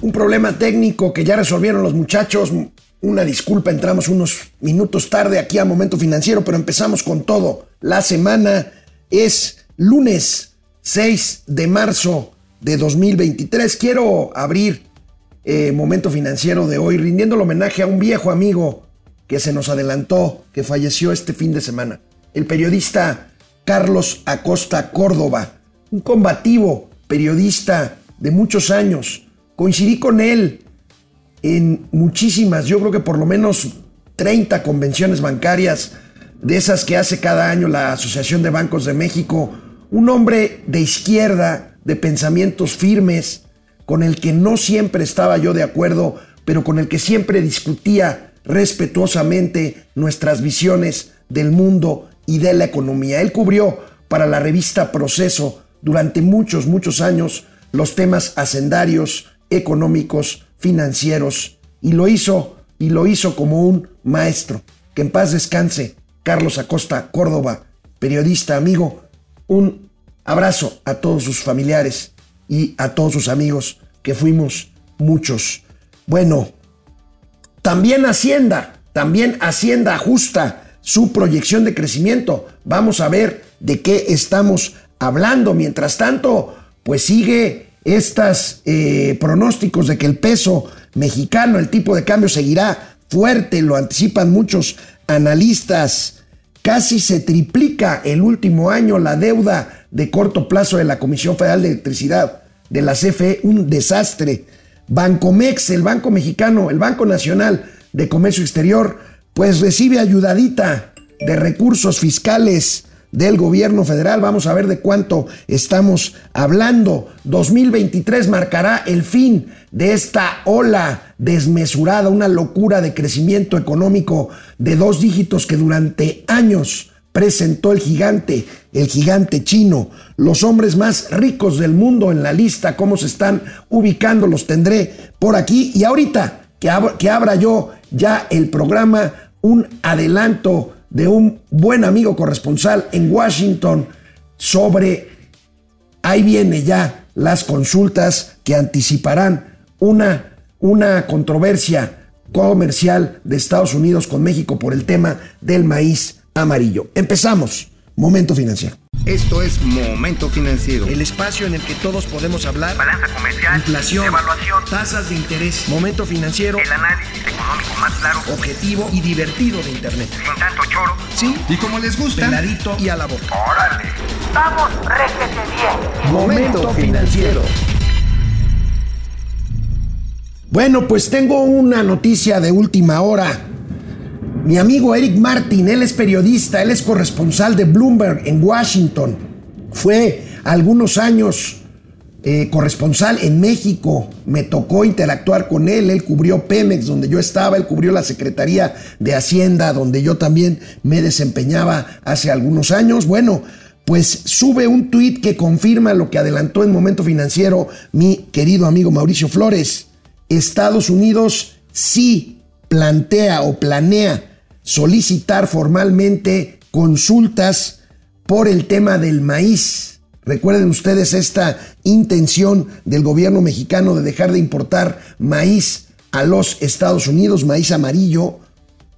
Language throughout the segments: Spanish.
un problema técnico que ya resolvieron los muchachos. Una disculpa, entramos unos minutos tarde aquí a Momento Financiero, pero empezamos con todo. La semana es lunes 6 de marzo de 2023. Quiero abrir eh, Momento Financiero de hoy rindiendo el homenaje a un viejo amigo que se nos adelantó, que falleció este fin de semana. El periodista Carlos Acosta Córdoba, un combativo periodista de muchos años. Coincidí con él en muchísimas, yo creo que por lo menos 30 convenciones bancarias, de esas que hace cada año la Asociación de Bancos de México. Un hombre de izquierda, de pensamientos firmes, con el que no siempre estaba yo de acuerdo, pero con el que siempre discutía respetuosamente nuestras visiones del mundo y de la economía. Él cubrió para la revista Proceso durante muchos, muchos años los temas hacendarios, económicos, financieros, y lo hizo, y lo hizo como un maestro. Que en paz descanse, Carlos Acosta Córdoba, periodista, amigo. Un abrazo a todos sus familiares y a todos sus amigos, que fuimos muchos. Bueno, también Hacienda, también Hacienda ajusta su proyección de crecimiento. Vamos a ver de qué estamos hablando. Mientras tanto, pues sigue estos eh, pronósticos de que el peso mexicano, el tipo de cambio seguirá fuerte, lo anticipan muchos analistas. Casi se triplica el último año la deuda de corto plazo de la Comisión Federal de Electricidad, de la CFE, un desastre. Bancomex, el Banco Mexicano, el Banco Nacional de Comercio Exterior, pues recibe ayudadita de recursos fiscales del gobierno federal. Vamos a ver de cuánto estamos hablando. 2023 marcará el fin de esta ola desmesurada, una locura de crecimiento económico de dos dígitos que durante años presentó el gigante, el gigante chino. Los hombres más ricos del mundo en la lista, cómo se están ubicando, los tendré por aquí. Y ahorita que, que abra yo ya el programa, un adelanto de un buen amigo corresponsal en Washington sobre, ahí viene ya las consultas que anticiparán una, una controversia comercial de Estados Unidos con México por el tema del maíz amarillo. Empezamos. Momento financiero. Esto es Momento Financiero. El espacio en el que todos podemos hablar. Balanza comercial. Inflación. Evaluación. Tasas de interés. Momento financiero. El análisis económico más claro. Objetivo y divertido de Internet. Sin tanto choro. Sí. Y como les gusta. Peladito y a la boca. Órale. Vamos, réjete bien. Momento financiero. Bueno, pues tengo una noticia de última hora. Mi amigo Eric Martin, él es periodista, él es corresponsal de Bloomberg en Washington. Fue algunos años eh, corresponsal en México. Me tocó interactuar con él. Él cubrió Pemex, donde yo estaba. Él cubrió la Secretaría de Hacienda, donde yo también me desempeñaba hace algunos años. Bueno, pues sube un tuit que confirma lo que adelantó en Momento Financiero mi querido amigo Mauricio Flores. Estados Unidos sí plantea o planea solicitar formalmente consultas por el tema del maíz. Recuerden ustedes esta intención del gobierno mexicano de dejar de importar maíz a los Estados Unidos, maíz amarillo.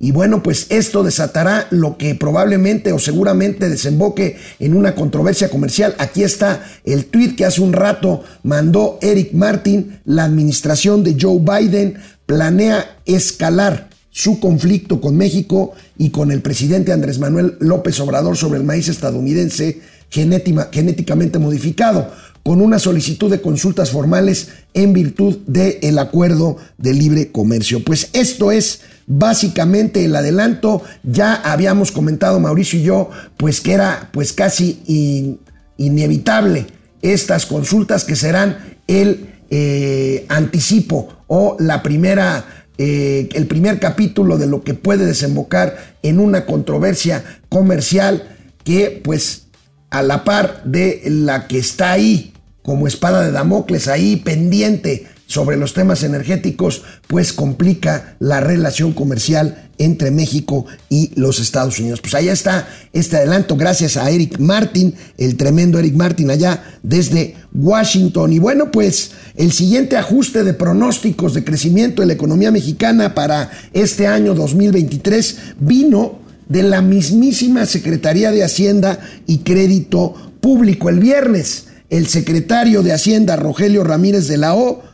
Y bueno, pues esto desatará lo que probablemente o seguramente desemboque en una controversia comercial. Aquí está el tweet que hace un rato mandó Eric Martin. La administración de Joe Biden planea escalar su conflicto con México y con el presidente Andrés Manuel López Obrador sobre el maíz estadounidense genéticamente modificado, con una solicitud de consultas formales en virtud del acuerdo de libre comercio. Pues esto es básicamente el adelanto. Ya habíamos comentado Mauricio y yo, pues que era pues casi inevitable estas consultas que serán el eh, anticipo o la primera eh, el primer capítulo de lo que puede desembocar en una controversia comercial que pues a la par de la que está ahí como espada de Damocles ahí pendiente sobre los temas energéticos, pues complica la relación comercial entre México y los Estados Unidos. Pues allá está este adelanto, gracias a Eric Martin, el tremendo Eric Martin allá desde Washington. Y bueno, pues el siguiente ajuste de pronósticos de crecimiento de la economía mexicana para este año 2023 vino de la mismísima Secretaría de Hacienda y Crédito Público. El viernes, el secretario de Hacienda, Rogelio Ramírez de la O,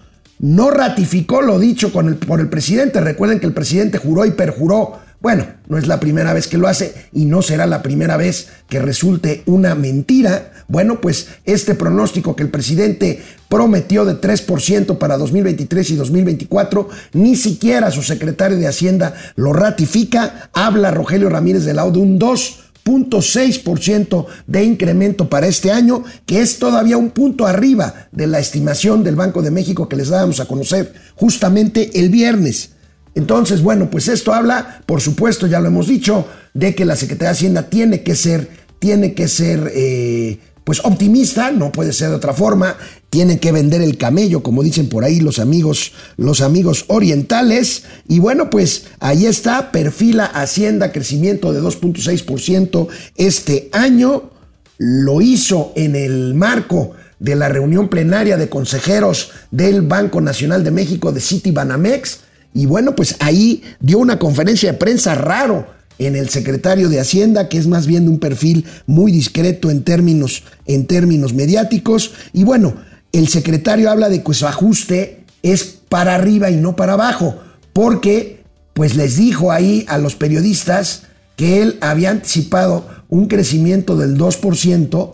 no ratificó lo dicho por el presidente. Recuerden que el presidente juró y perjuró. Bueno, no es la primera vez que lo hace y no será la primera vez que resulte una mentira. Bueno, pues este pronóstico que el presidente prometió de 3% para 2023 y 2024, ni siquiera su secretario de Hacienda lo ratifica. Habla Rogelio Ramírez de la de un 2 0.6% de incremento para este año, que es todavía un punto arriba de la estimación del Banco de México que les dábamos a conocer justamente el viernes. Entonces, bueno, pues esto habla, por supuesto, ya lo hemos dicho, de que la Secretaría de Hacienda tiene que ser, tiene que ser eh, pues optimista, no puede ser de otra forma, tienen que vender el camello, como dicen por ahí los amigos, los amigos orientales, y bueno, pues ahí está, perfila Hacienda crecimiento de 2.6% este año, lo hizo en el marco de la reunión plenaria de consejeros del Banco Nacional de México de Citibanamex, y bueno, pues ahí dio una conferencia de prensa raro en el secretario de Hacienda, que es más bien de un perfil muy discreto en términos, en términos mediáticos. Y bueno, el secretario habla de que su ajuste es para arriba y no para abajo, porque pues les dijo ahí a los periodistas que él había anticipado un crecimiento del 2%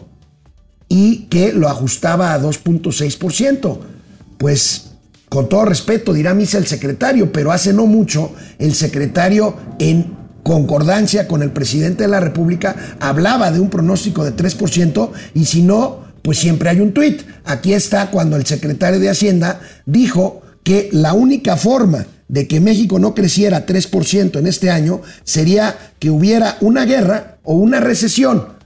y que lo ajustaba a 2.6%. Pues con todo respeto dirá misa el secretario, pero hace no mucho el secretario en concordancia con el presidente de la República, hablaba de un pronóstico de 3% y si no, pues siempre hay un tuit. Aquí está cuando el secretario de Hacienda dijo que la única forma de que México no creciera 3% en este año sería que hubiera una guerra o una recesión.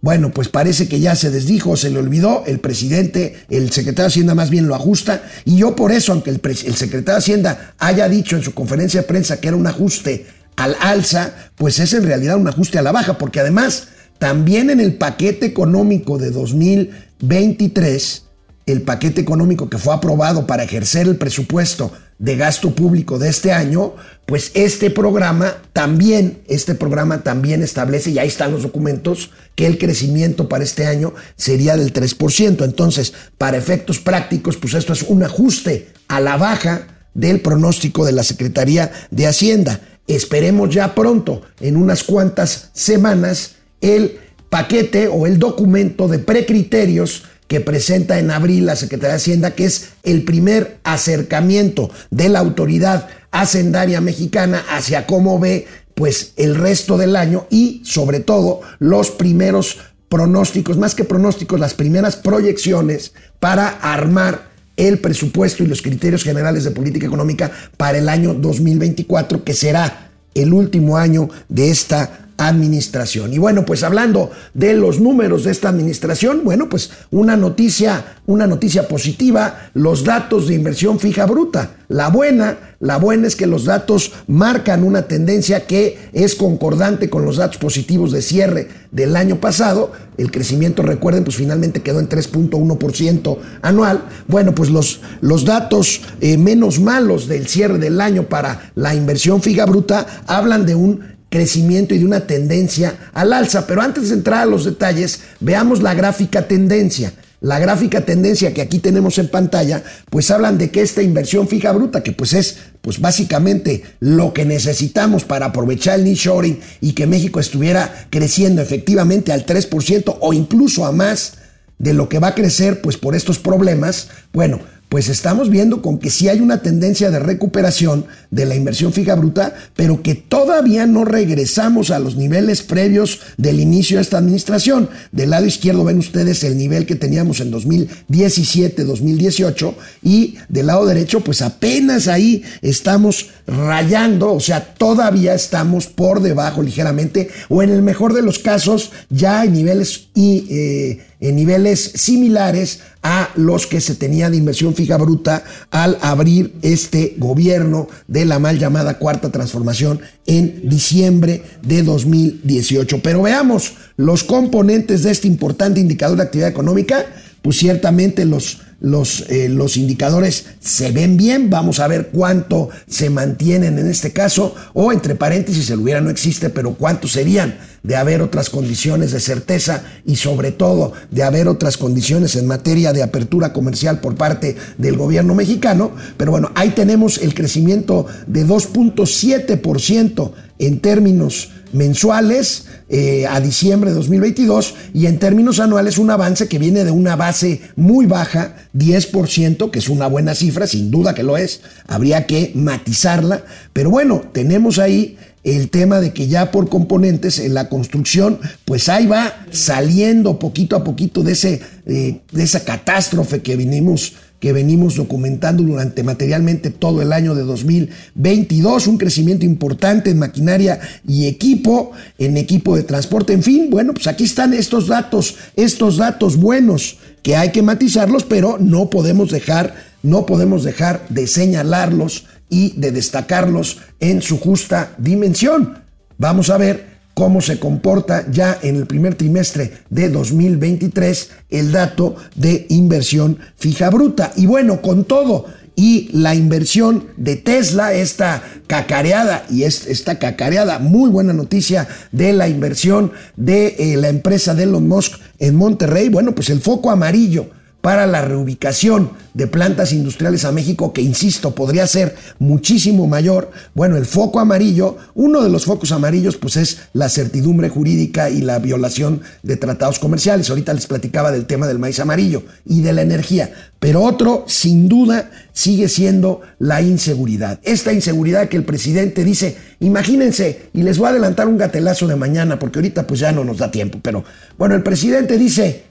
Bueno, pues parece que ya se desdijo, se le olvidó, el presidente, el secretario de Hacienda más bien lo ajusta, y yo por eso, aunque el, el secretario de Hacienda haya dicho en su conferencia de prensa que era un ajuste al alza, pues es en realidad un ajuste a la baja, porque además también en el paquete económico de 2023, el paquete económico que fue aprobado para ejercer el presupuesto de gasto público de este año, pues este programa también, este programa también establece, y ahí están los documentos, que el crecimiento para este año sería del 3%. Entonces, para efectos prácticos, pues esto es un ajuste a la baja del pronóstico de la Secretaría de Hacienda. Esperemos ya pronto, en unas cuantas semanas, el paquete o el documento de precriterios que presenta en abril la Secretaría de Hacienda, que es el primer acercamiento de la autoridad hacendaria mexicana hacia cómo ve pues el resto del año y sobre todo los primeros pronósticos, más que pronósticos, las primeras proyecciones para armar el presupuesto y los criterios generales de política económica para el año 2024, que será el último año de esta administración. Y bueno, pues hablando de los números de esta administración, bueno, pues una noticia, una noticia positiva, los datos de inversión fija bruta. La buena, la buena es que los datos marcan una tendencia que es concordante con los datos positivos de cierre del año pasado. El crecimiento, recuerden, pues finalmente quedó en 3.1% anual. Bueno, pues los, los datos eh, menos malos del cierre del año para la inversión fija bruta hablan de un crecimiento y de una tendencia al alza. Pero antes de entrar a los detalles, veamos la gráfica tendencia. La gráfica tendencia que aquí tenemos en pantalla, pues hablan de que esta inversión fija bruta, que pues es pues básicamente lo que necesitamos para aprovechar el nearshoring y que México estuviera creciendo efectivamente al 3% o incluso a más de lo que va a crecer pues por estos problemas, bueno, pues estamos viendo con que sí hay una tendencia de recuperación de la inversión fija bruta, pero que todavía no regresamos a los niveles previos del inicio de esta administración. Del lado izquierdo ven ustedes el nivel que teníamos en 2017, 2018 y del lado derecho pues apenas ahí estamos rayando, o sea, todavía estamos por debajo ligeramente o en el mejor de los casos ya hay niveles y, eh, en niveles similares a los que se tenía de inversión fija bruta al abrir este gobierno de la mal llamada cuarta transformación en diciembre de 2018. Pero veamos los componentes de este importante indicador de actividad económica, pues ciertamente los los, eh, los indicadores se ven bien, vamos a ver cuánto se mantienen en este caso, o entre paréntesis, el hubiera no existe, pero cuánto serían de haber otras condiciones de certeza y sobre todo de haber otras condiciones en materia de apertura comercial por parte del gobierno mexicano. Pero bueno, ahí tenemos el crecimiento de 2.7% en términos mensuales eh, a diciembre de 2022 y en términos anuales un avance que viene de una base muy baja, 10%, que es una buena cifra, sin duda que lo es, habría que matizarla, pero bueno, tenemos ahí el tema de que ya por componentes en la construcción, pues ahí va saliendo poquito a poquito de, ese, eh, de esa catástrofe que venimos que venimos documentando durante materialmente todo el año de 2022, un crecimiento importante en maquinaria y equipo, en equipo de transporte, en fin, bueno, pues aquí están estos datos, estos datos buenos que hay que matizarlos, pero no podemos dejar, no podemos dejar de señalarlos y de destacarlos en su justa dimensión. Vamos a ver cómo se comporta ya en el primer trimestre de 2023 el dato de inversión fija bruta. Y bueno, con todo y la inversión de Tesla, esta cacareada, y esta cacareada, muy buena noticia de la inversión de eh, la empresa de Elon Musk en Monterrey, bueno, pues el foco amarillo para la reubicación de plantas industriales a México, que insisto, podría ser muchísimo mayor. Bueno, el foco amarillo, uno de los focos amarillos, pues es la certidumbre jurídica y la violación de tratados comerciales. Ahorita les platicaba del tema del maíz amarillo y de la energía. Pero otro, sin duda, sigue siendo la inseguridad. Esta inseguridad que el presidente dice, imagínense, y les voy a adelantar un gatelazo de mañana, porque ahorita pues ya no nos da tiempo, pero bueno, el presidente dice,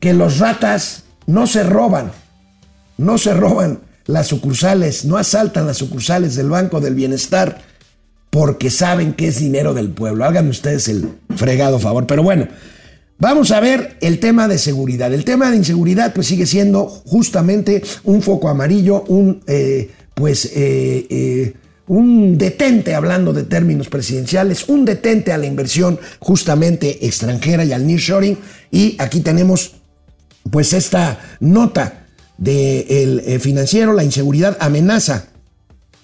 que los ratas no se roban, no se roban las sucursales, no asaltan las sucursales del Banco del Bienestar porque saben que es dinero del pueblo. Háganme ustedes el fregado favor. Pero bueno, vamos a ver el tema de seguridad. El tema de inseguridad pues sigue siendo justamente un foco amarillo, un eh, pues eh, eh, un detente, hablando de términos presidenciales, un detente a la inversión justamente extranjera y al nearshoring. Y aquí tenemos pues esta nota del eh, financiero, la inseguridad amenaza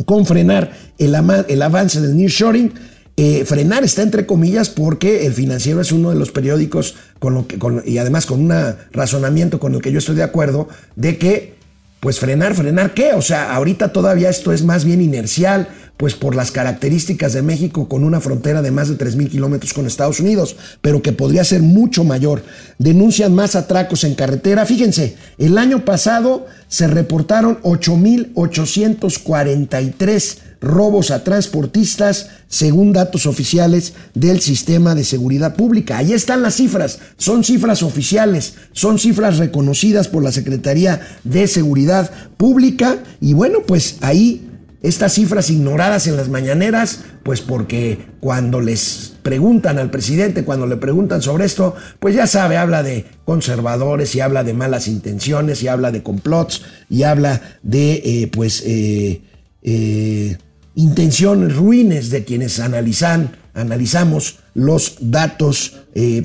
con frenar el, avance del nearshoring. Eh, frenar está entre comillas porque el financiero es uno de los periódicos con lo que, y además con un razonamiento con el que yo estoy de acuerdo de que pues frenar, frenar qué? O sea, ahorita todavía esto es más bien inercial, pues por las características de México con una frontera de más de 3.000 kilómetros con Estados Unidos, pero que podría ser mucho mayor. Denuncian más atracos en carretera. Fíjense, el año pasado se reportaron 8.843 robos a transportistas, según datos oficiales del sistema de seguridad pública. Ahí están las cifras, son cifras oficiales, son cifras reconocidas por la Secretaría de Seguridad Pública y bueno, pues ahí estas cifras ignoradas en las mañaneras, pues porque cuando les preguntan al presidente, cuando le preguntan sobre esto, pues ya sabe, habla de conservadores y habla de malas intenciones y habla de complots y habla de, eh, pues, eh, eh, intenciones ruines de quienes analizan, analizamos los datos,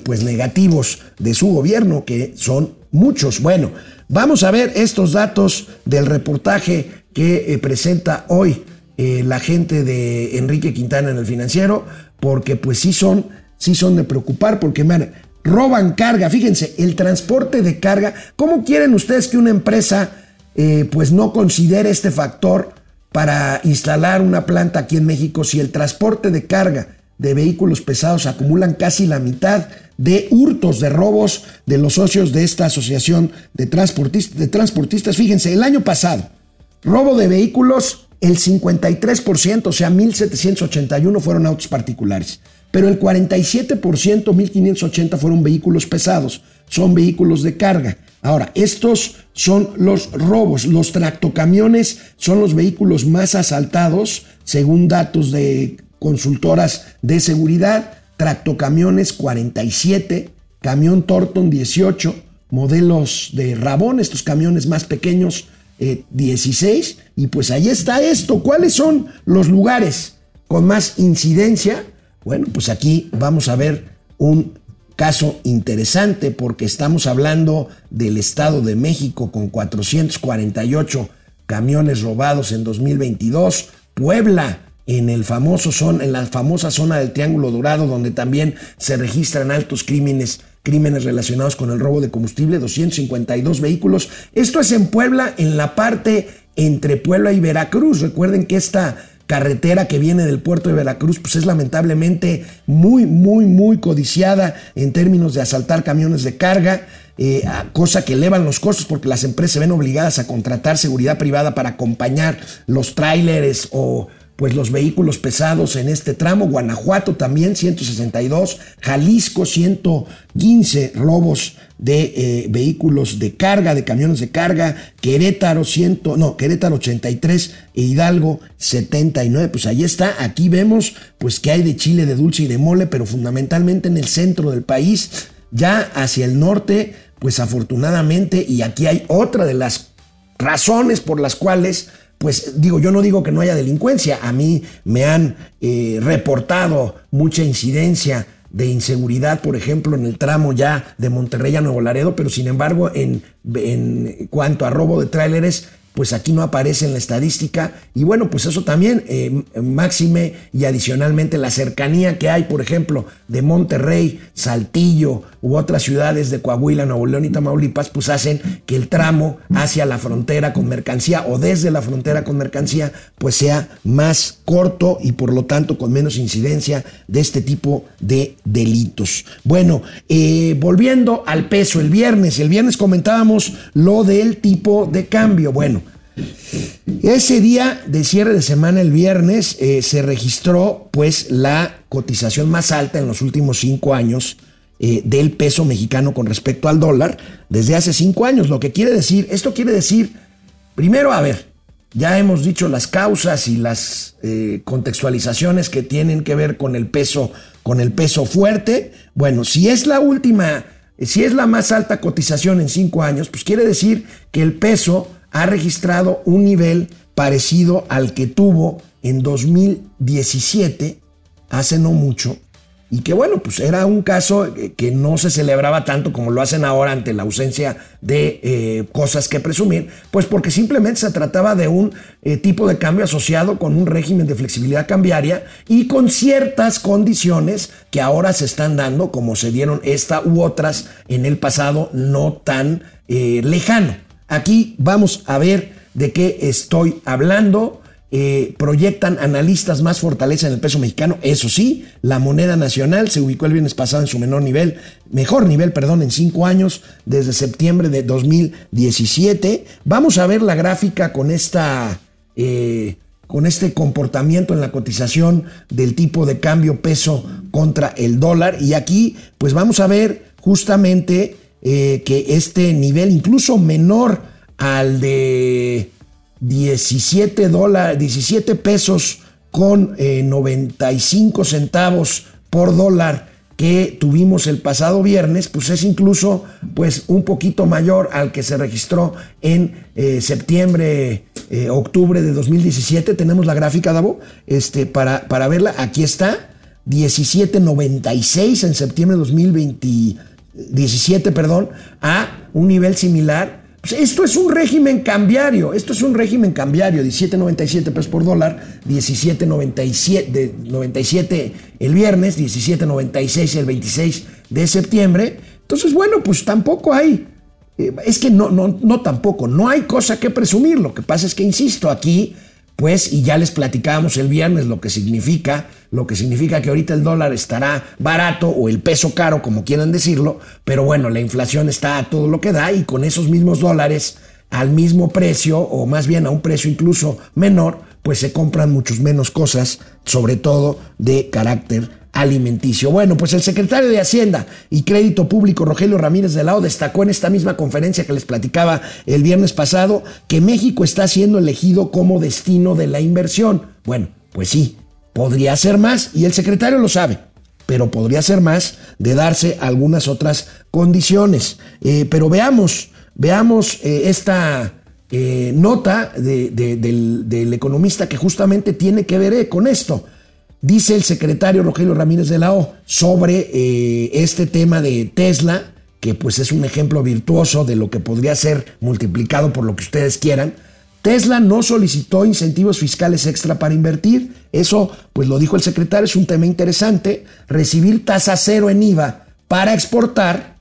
pues, negativos de su gobierno, que son muchos. Bueno, vamos a ver estos datos del reportaje que eh, presenta hoy eh, la gente de Enrique Quintana en el financiero, porque pues sí son, sí son de preocupar, porque man, roban carga. Fíjense, el transporte de carga, ¿cómo quieren ustedes que una empresa eh, pues no considere este factor para instalar una planta aquí en México si el transporte de carga de vehículos pesados acumulan casi la mitad de hurtos, de robos de los socios de esta asociación de transportistas, de transportistas. Fíjense, el año pasado, Robo de vehículos, el 53%, o sea, 1.781 fueron autos particulares, pero el 47%, 1.580 fueron vehículos pesados, son vehículos de carga. Ahora, estos son los robos, los tractocamiones son los vehículos más asaltados, según datos de consultoras de seguridad, tractocamiones 47, camión Torton 18, modelos de Rabón, estos camiones más pequeños 16, eh, y pues ahí está esto. ¿Cuáles son los lugares con más incidencia? Bueno, pues aquí vamos a ver un caso interesante porque estamos hablando del Estado de México con 448 camiones robados en 2022, Puebla en el famoso son, en la famosa zona del Triángulo Dorado donde también se registran altos crímenes crímenes relacionados con el robo de combustible, 252 vehículos. Esto es en Puebla, en la parte entre Puebla y Veracruz. Recuerden que esta carretera que viene del puerto de Veracruz, pues es lamentablemente muy, muy, muy codiciada en términos de asaltar camiones de carga. Eh, cosa que elevan los costos porque las empresas se ven obligadas a contratar seguridad privada para acompañar los tráileres o pues los vehículos pesados en este tramo, Guanajuato también 162, Jalisco 115 robos de eh, vehículos de carga, de camiones de carga, Querétaro 100, no, Querétaro 83 e Hidalgo 79, pues ahí está, aquí vemos pues que hay de chile, de dulce y de mole, pero fundamentalmente en el centro del país, ya hacia el norte, pues afortunadamente, y aquí hay otra de las razones por las cuales pues digo, yo no digo que no haya delincuencia, a mí me han eh, reportado mucha incidencia de inseguridad, por ejemplo, en el tramo ya de Monterrey a Nuevo Laredo, pero sin embargo, en, en cuanto a robo de tráileres, pues aquí no aparece en la estadística. Y bueno, pues eso también, eh, máxime y adicionalmente la cercanía que hay, por ejemplo, de Monterrey, Saltillo u otras ciudades de Coahuila, Nuevo León y Tamaulipas, pues hacen que el tramo hacia la frontera con mercancía o desde la frontera con mercancía, pues sea más corto y por lo tanto con menos incidencia de este tipo de delitos. Bueno, eh, volviendo al peso, el viernes, el viernes comentábamos lo del tipo de cambio. Bueno, ese día de cierre de semana, el viernes, eh, se registró pues la cotización más alta en los últimos cinco años eh, del peso mexicano con respecto al dólar desde hace cinco años. Lo que quiere decir, esto quiere decir, primero, a ver, ya hemos dicho las causas y las eh, contextualizaciones que tienen que ver con el peso, con el peso fuerte. Bueno, si es la última, si es la más alta cotización en cinco años, pues quiere decir que el peso ha registrado un nivel parecido al que tuvo en 2017, hace no mucho, y que bueno, pues era un caso que no se celebraba tanto como lo hacen ahora ante la ausencia de eh, cosas que presumir, pues porque simplemente se trataba de un eh, tipo de cambio asociado con un régimen de flexibilidad cambiaria y con ciertas condiciones que ahora se están dando, como se dieron esta u otras en el pasado no tan eh, lejano. Aquí vamos a ver de qué estoy hablando. Eh, proyectan analistas más fortaleza en el peso mexicano. Eso sí, la moneda nacional se ubicó el viernes pasado en su menor nivel, mejor nivel, perdón, en cinco años, desde septiembre de 2017. Vamos a ver la gráfica con esta. Eh, con este comportamiento en la cotización del tipo de cambio peso contra el dólar. Y aquí, pues vamos a ver justamente eh, que este nivel, incluso menor al de 17 dólares, 17 pesos con 95 eh, centavos por dólar que tuvimos el pasado viernes, pues es incluso pues un poquito mayor al que se registró en eh, septiembre, octubre de 2017. Tenemos la gráfica, Davo, este, para, para verla. Aquí está, 17.96 en septiembre de 2020 17, perdón, a un nivel similar. Pues esto es un régimen cambiario, esto es un régimen cambiario, 17.97 pesos por dólar, 17.97 el viernes, 17.96 el 26 de septiembre. Entonces, bueno, pues tampoco hay, eh, es que no, no, no tampoco, no hay cosa que presumir. Lo que pasa es que, insisto, aquí pues, y ya les platicábamos el viernes lo que significa, lo que significa que ahorita el dólar estará barato o el peso caro, como quieran decirlo, pero bueno, la inflación está a todo lo que da y con esos mismos dólares al mismo precio o más bien a un precio incluso menor, pues se compran muchos menos cosas, sobre todo de carácter alimenticio. Bueno, pues el secretario de Hacienda y Crédito Público, Rogelio Ramírez de Lao, destacó en esta misma conferencia que les platicaba el viernes pasado que México está siendo elegido como destino de la inversión. Bueno, pues sí, podría ser más y el secretario lo sabe. pero podría ser más de darse algunas otras condiciones. Eh, pero veamos, veamos eh, esta eh, nota del, del, economista que justamente tiene que ver con esto. Dice el secretario Rogelio Ramírez de la O sobre este tema de Tesla, que pues es un ejemplo virtuoso de lo que podría ser multiplicado por lo que ustedes quieran Tesla no solicitó incentivos fiscales extra para invertir. Eso, pues lo dijo el secretario, es un tema interesante. Recibir tasa cero en IVA para exportar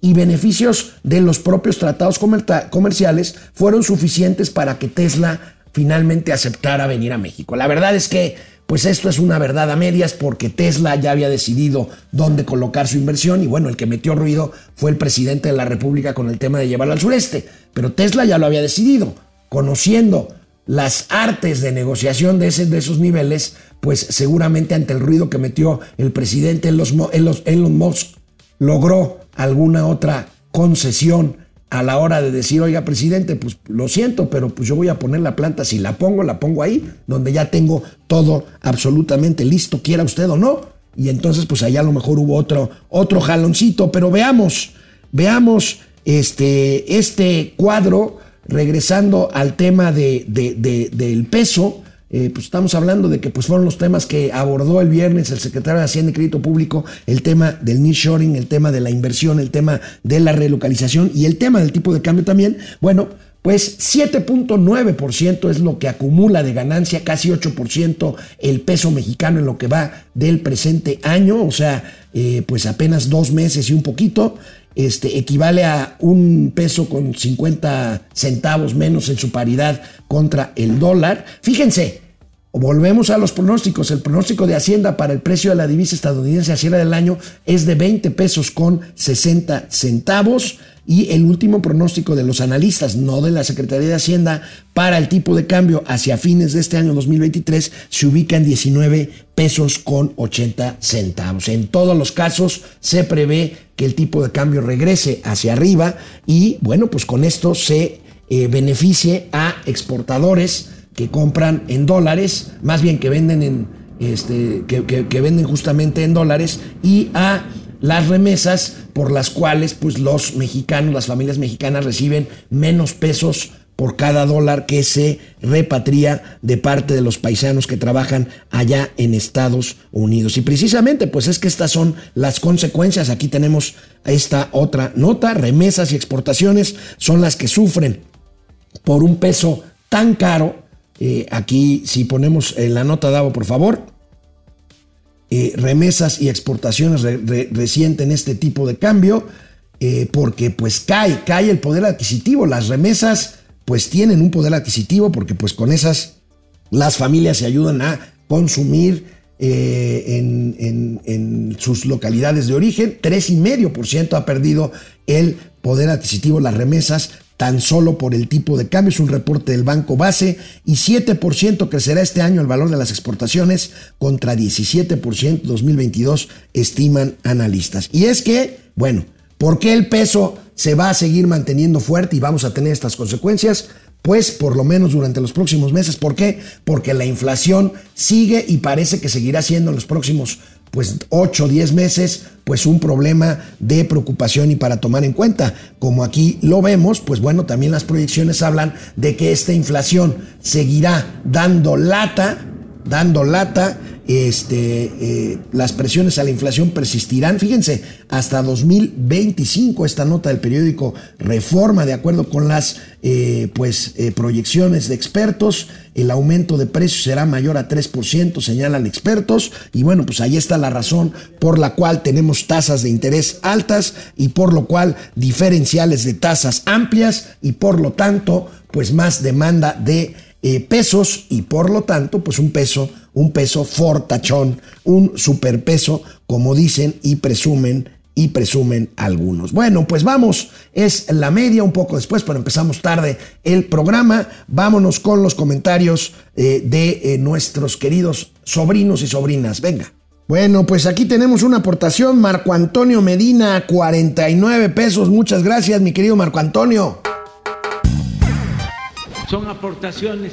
y beneficios de los propios tratados comerciales fueron suficientes para que Tesla finalmente aceptara venir a México. La verdad es que, pues esto es una verdad a medias porque Tesla ya había decidido dónde colocar su inversión y bueno, el que metió ruido fue el presidente de la República con el tema de llevarlo al sureste. Pero Tesla ya lo había decidido conociendo las artes de negociación de, de esos niveles, pues seguramente ante el ruido que metió el presidente Elon Musk, logró alguna otra concesión a la hora de decir, oiga, presidente, pues lo siento, pero pues yo voy a poner la planta, si la pongo, la pongo ahí, donde ya tengo todo absolutamente listo, quiera usted o no. Y entonces, pues allá a lo mejor hubo otro, otro jaloncito, pero veamos, veamos este, este cuadro regresando al tema de, del peso, eh, pues estamos hablando de que pues fueron los temas que abordó el viernes el secretario de Hacienda y Crédito Público, el tema del nearshoring, el tema de la inversión, el tema de la relocalización y el tema del tipo de cambio también. Bueno, pues 7.9% es lo que acumula de ganancia, casi 8% el peso mexicano en lo que va del presente año, o sea, eh, pues apenas dos meses y un poquito este, equivale a un peso con 50 centavos menos en su paridad contra el dólar. Fíjense, volvemos a los pronósticos. El pronóstico de Hacienda para el precio de la divisa estadounidense a cierre del año es de 20 pesos con 60 centavos y el último pronóstico de los analistas, no de la Secretaría de Hacienda, para el tipo de cambio hacia fines de este año 2023 se ubica en 19 pesos con 80 centavos. En todos los casos se prevé que el tipo de cambio regrese hacia arriba y bueno, pues con esto se eh, beneficie a exportadores que compran en dólares, más bien que venden en este, que venden justamente en dólares y a las remesas por las cuales pues los mexicanos, las familias mexicanas reciben menos pesos por cada dólar que se repatria de parte de los paisanos que trabajan allá en Estados Unidos. Y precisamente, pues es que estas son las consecuencias. Aquí tenemos esta otra nota. Remesas y exportaciones son las que sufren por un peso tan caro. Eh, aquí, si ponemos en la nota, Davo, por favor, eh, remesas y exportaciones resienten este tipo de cambio eh, porque pues cae, cae el poder adquisitivo. Las remesas pues tienen un poder adquisitivo porque pues con esas las familias se ayudan a consumir eh, en, en, sus localidades de origen. 3,5% ha perdido el poder adquisitivo las remesas tan solo por el tipo de cambio, es un reporte del Banco Base, y 7% crecerá este año el valor de las exportaciones contra 17% 2022, estiman analistas. Y es que, bueno, ¿por qué el peso se va a seguir manteniendo fuerte y vamos a tener estas consecuencias? Pues por lo menos durante los próximos meses. ¿Por qué? Porque la inflación sigue y parece que seguirá siendo en los próximos pues 8 o 10 meses, pues un problema de preocupación y para tomar en cuenta. Como aquí lo vemos, pues bueno, también las proyecciones hablan de que esta inflación seguirá dando lata, dando lata este, eh, las presiones a la inflación persistirán, fíjense, hasta 2025, esta nota del periódico Reforma, de acuerdo con las eh, pues, eh, proyecciones de expertos, el aumento de precios será mayor a 3%, señalan expertos, y bueno, pues ahí está la razón por la cual tenemos tasas de interés altas y por lo cual diferenciales de tasas amplias y por lo tanto, pues más demanda de pesos y por lo tanto, pues un peso un peso fortachón, un superpeso, como dicen y presumen y presumen algunos. Bueno, pues vamos, es la media un poco después, pero empezamos tarde el programa. Vámonos con los comentarios eh, de eh, nuestros queridos sobrinos y sobrinas. Venga. Bueno, pues aquí tenemos una aportación, Marco Antonio Medina, 49 pesos. Muchas gracias, mi querido Marco Antonio. Son aportaciones.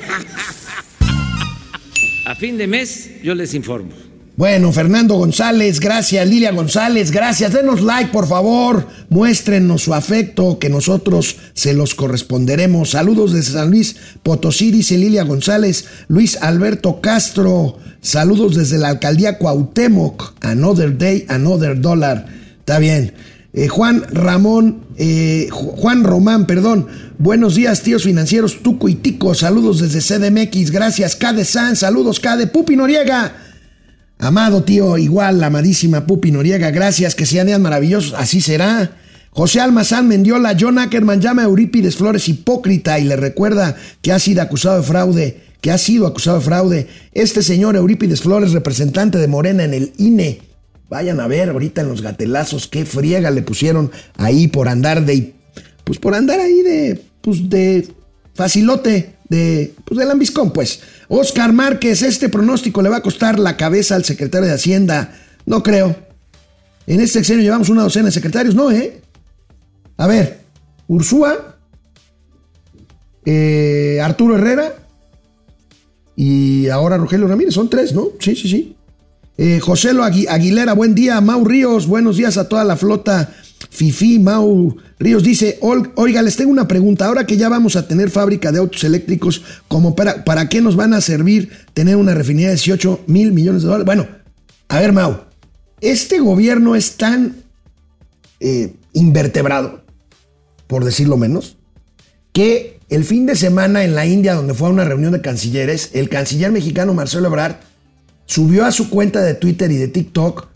A fin de mes yo les informo. Bueno, Fernando González, gracias. Lilia González, gracias. Denos like, por favor. Muéstrenos su afecto, que nosotros se los corresponderemos. Saludos desde San Luis Potosí, dice Lilia González. Luis Alberto Castro, saludos desde la alcaldía Cuauhtémoc. Another day, another dollar. Está bien. Eh, Juan Ramón, eh, Juan Román, perdón. Buenos días, tíos financieros, Tuco y Tico. Saludos desde CDMX. Gracias, Cade San. Saludos, Cade. Pupi Noriega. Amado tío, igual, amadísima Pupi Noriega, gracias, que sean días maravillosos, así será. José Almazán Mendiola, John Ackerman llama a Eurípides Flores hipócrita y le recuerda que ha sido acusado de fraude, que ha sido acusado de fraude. Este señor Eurípides Flores, representante de Morena en el INE. Vayan a ver ahorita en los gatelazos qué friega le pusieron ahí por andar de, pues por andar ahí de, pues de facilote, de, pues de lambiscón, pues. Oscar Márquez, este pronóstico le va a costar la cabeza al secretario de Hacienda. No creo. En este sexenio llevamos una docena de secretarios, ¿no, eh? A ver, Ursúa, eh, Arturo Herrera y ahora Rogelio Ramírez, son tres, ¿no? Sí, sí, sí. Eh, José Lo Aguilera, buen día. Mau Ríos, buenos días a toda la flota Fifi, Mau Ríos dice, oiga, les tengo una pregunta, ahora que ya vamos a tener fábrica de autos eléctricos, como para, ¿para qué nos van a servir tener una refinería de 18 mil millones de dólares? Bueno, a ver, Mau, este gobierno es tan eh, invertebrado, por decirlo menos, que el fin de semana en la India, donde fue a una reunión de cancilleres, el canciller mexicano Marcelo Ebrard subió a su cuenta de Twitter y de TikTok,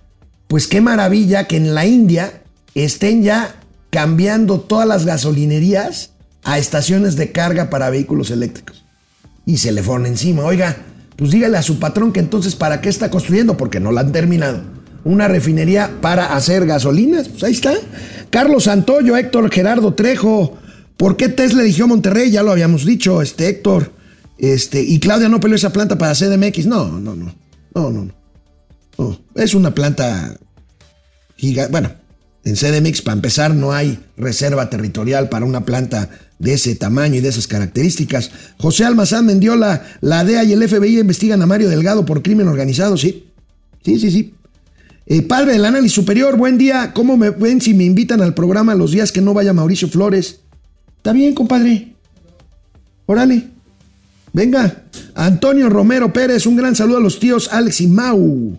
pues qué maravilla que en la India estén ya cambiando todas las gasolinerías a estaciones de carga para vehículos eléctricos. Y se le fueron encima. Oiga, pues dígale a su patrón que entonces para qué está construyendo, porque no la han terminado. Una refinería para hacer gasolinas, pues ahí está. Carlos Santoyo, Héctor Gerardo Trejo. ¿Por qué Tesla eligió Monterrey? Ya lo habíamos dicho, este Héctor. Este, y Claudia no peleó esa planta para CDMX. No, no, no. No, no, no. Es una planta gigante. Bueno, en CDMX, para empezar, no hay reserva territorial para una planta de ese tamaño y de esas características. José Almazán Mendiola, la DEA y el FBI investigan a Mario Delgado por crimen organizado, sí. Sí, sí, sí. Eh, padre del análisis superior, buen día. ¿Cómo me ven si me invitan al programa los días que no vaya Mauricio Flores? Está bien, compadre. Órale. Venga. Antonio Romero Pérez, un gran saludo a los tíos Alex y Mau.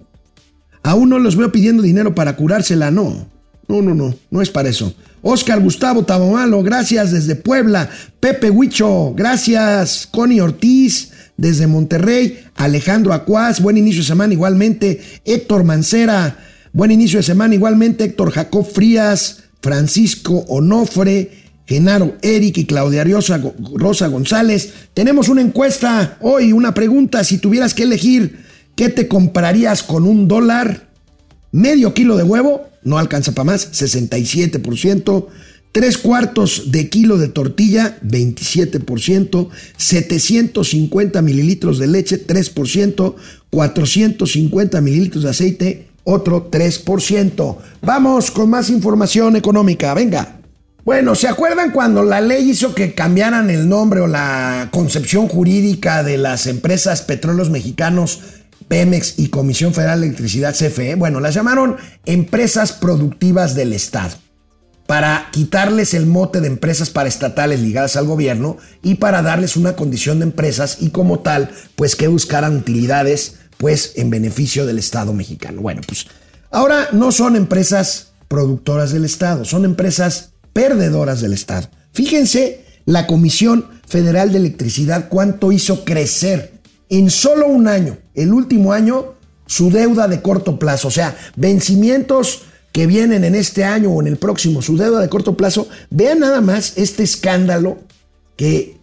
Aún no los veo pidiendo dinero para curársela, no. No, no, no, no es para eso. Oscar Gustavo Tabamalo, gracias desde Puebla. Pepe Huicho, gracias. Connie Ortiz, desde Monterrey. Alejandro Acuaz, buen inicio de semana igualmente. Héctor Mancera, buen inicio de semana igualmente. Héctor Jacob Frías, Francisco Onofre. Genaro Eric y Claudia Rosa González. Tenemos una encuesta hoy, una pregunta. Si tuvieras que elegir, ¿qué te comprarías con un dólar? ¿Medio kilo de huevo? no alcanza para más, 67%. Tres cuartos de kilo de tortilla, 27%, 750 mililitros de leche, 3%, 450 mililitros de aceite, otro 3%. Vamos con más información económica, venga. Bueno, ¿se acuerdan cuando la ley hizo que cambiaran el nombre o la concepción jurídica de las empresas petróleos mexicanos Pemex y Comisión Federal de Electricidad CFE, bueno, las llamaron empresas productivas del Estado para quitarles el mote de empresas paraestatales ligadas al gobierno y para darles una condición de empresas y como tal, pues que buscaran utilidades pues en beneficio del Estado mexicano. Bueno, pues ahora no son empresas productoras del Estado, son empresas perdedoras del Estado. Fíjense la Comisión Federal de Electricidad cuánto hizo crecer en solo un año, el último año, su deuda de corto plazo, o sea, vencimientos que vienen en este año o en el próximo, su deuda de corto plazo, vean nada más este escándalo que,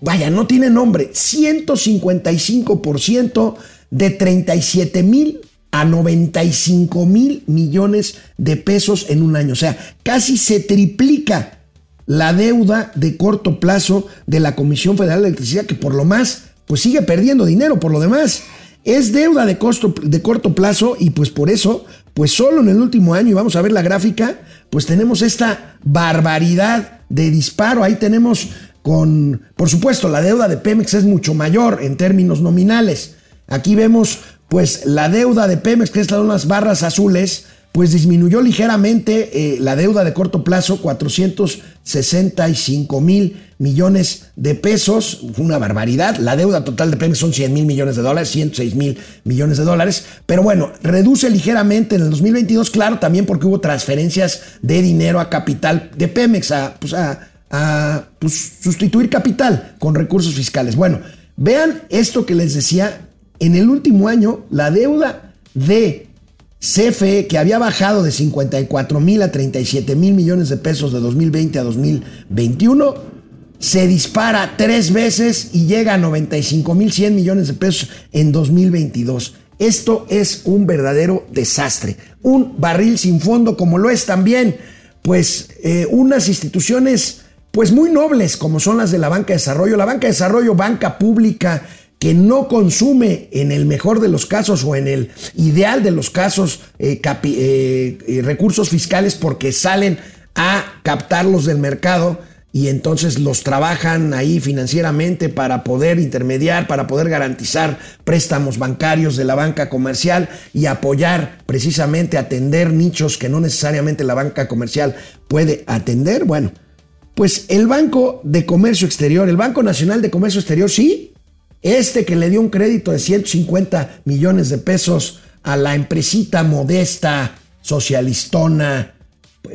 vaya, no tiene nombre, 155% de 37 mil a 95 mil millones de pesos en un año, o sea, casi se triplica la deuda de corto plazo de la Comisión Federal de Electricidad, que por lo más pues sigue perdiendo dinero por lo demás. Es deuda de, costo, de corto plazo y pues por eso, pues solo en el último año, y vamos a ver la gráfica, pues tenemos esta barbaridad de disparo. Ahí tenemos con, por supuesto, la deuda de Pemex es mucho mayor en términos nominales. Aquí vemos pues la deuda de Pemex, que están unas barras azules, pues disminuyó ligeramente eh, la deuda de corto plazo, 465 mil millones de pesos, una barbaridad. La deuda total de Pemex son 100 mil millones de dólares, 106 mil millones de dólares. Pero bueno, reduce ligeramente en el 2022, claro, también porque hubo transferencias de dinero a capital de Pemex, a, pues pues, sustituir capital con recursos fiscales. Bueno, vean esto que les decía. En el último año, la deuda de CFE, que había bajado de 54 mil a 37 mil millones de pesos de 2020 a 2021, se dispara tres veces y llega a 95 mil 100 millones de pesos en 2022. Esto es un verdadero desastre, un barril sin fondo como lo es también, pues eh, unas instituciones pues muy nobles como son las de la banca de desarrollo, la banca de desarrollo, banca pública, que no consume en el mejor de los casos o en el ideal de los casos eh, eh, eh, recursos fiscales porque salen a captarlos del mercado y entonces los trabajan ahí financieramente para poder intermediar, para poder garantizar préstamos bancarios de la banca comercial y apoyar precisamente atender nichos que no necesariamente la banca comercial puede atender. Bueno, pues el Banco de Comercio Exterior, el Banco Nacional de Comercio Exterior, sí, este que le dio un crédito de 150 millones de pesos a la empresita modesta, socialistona,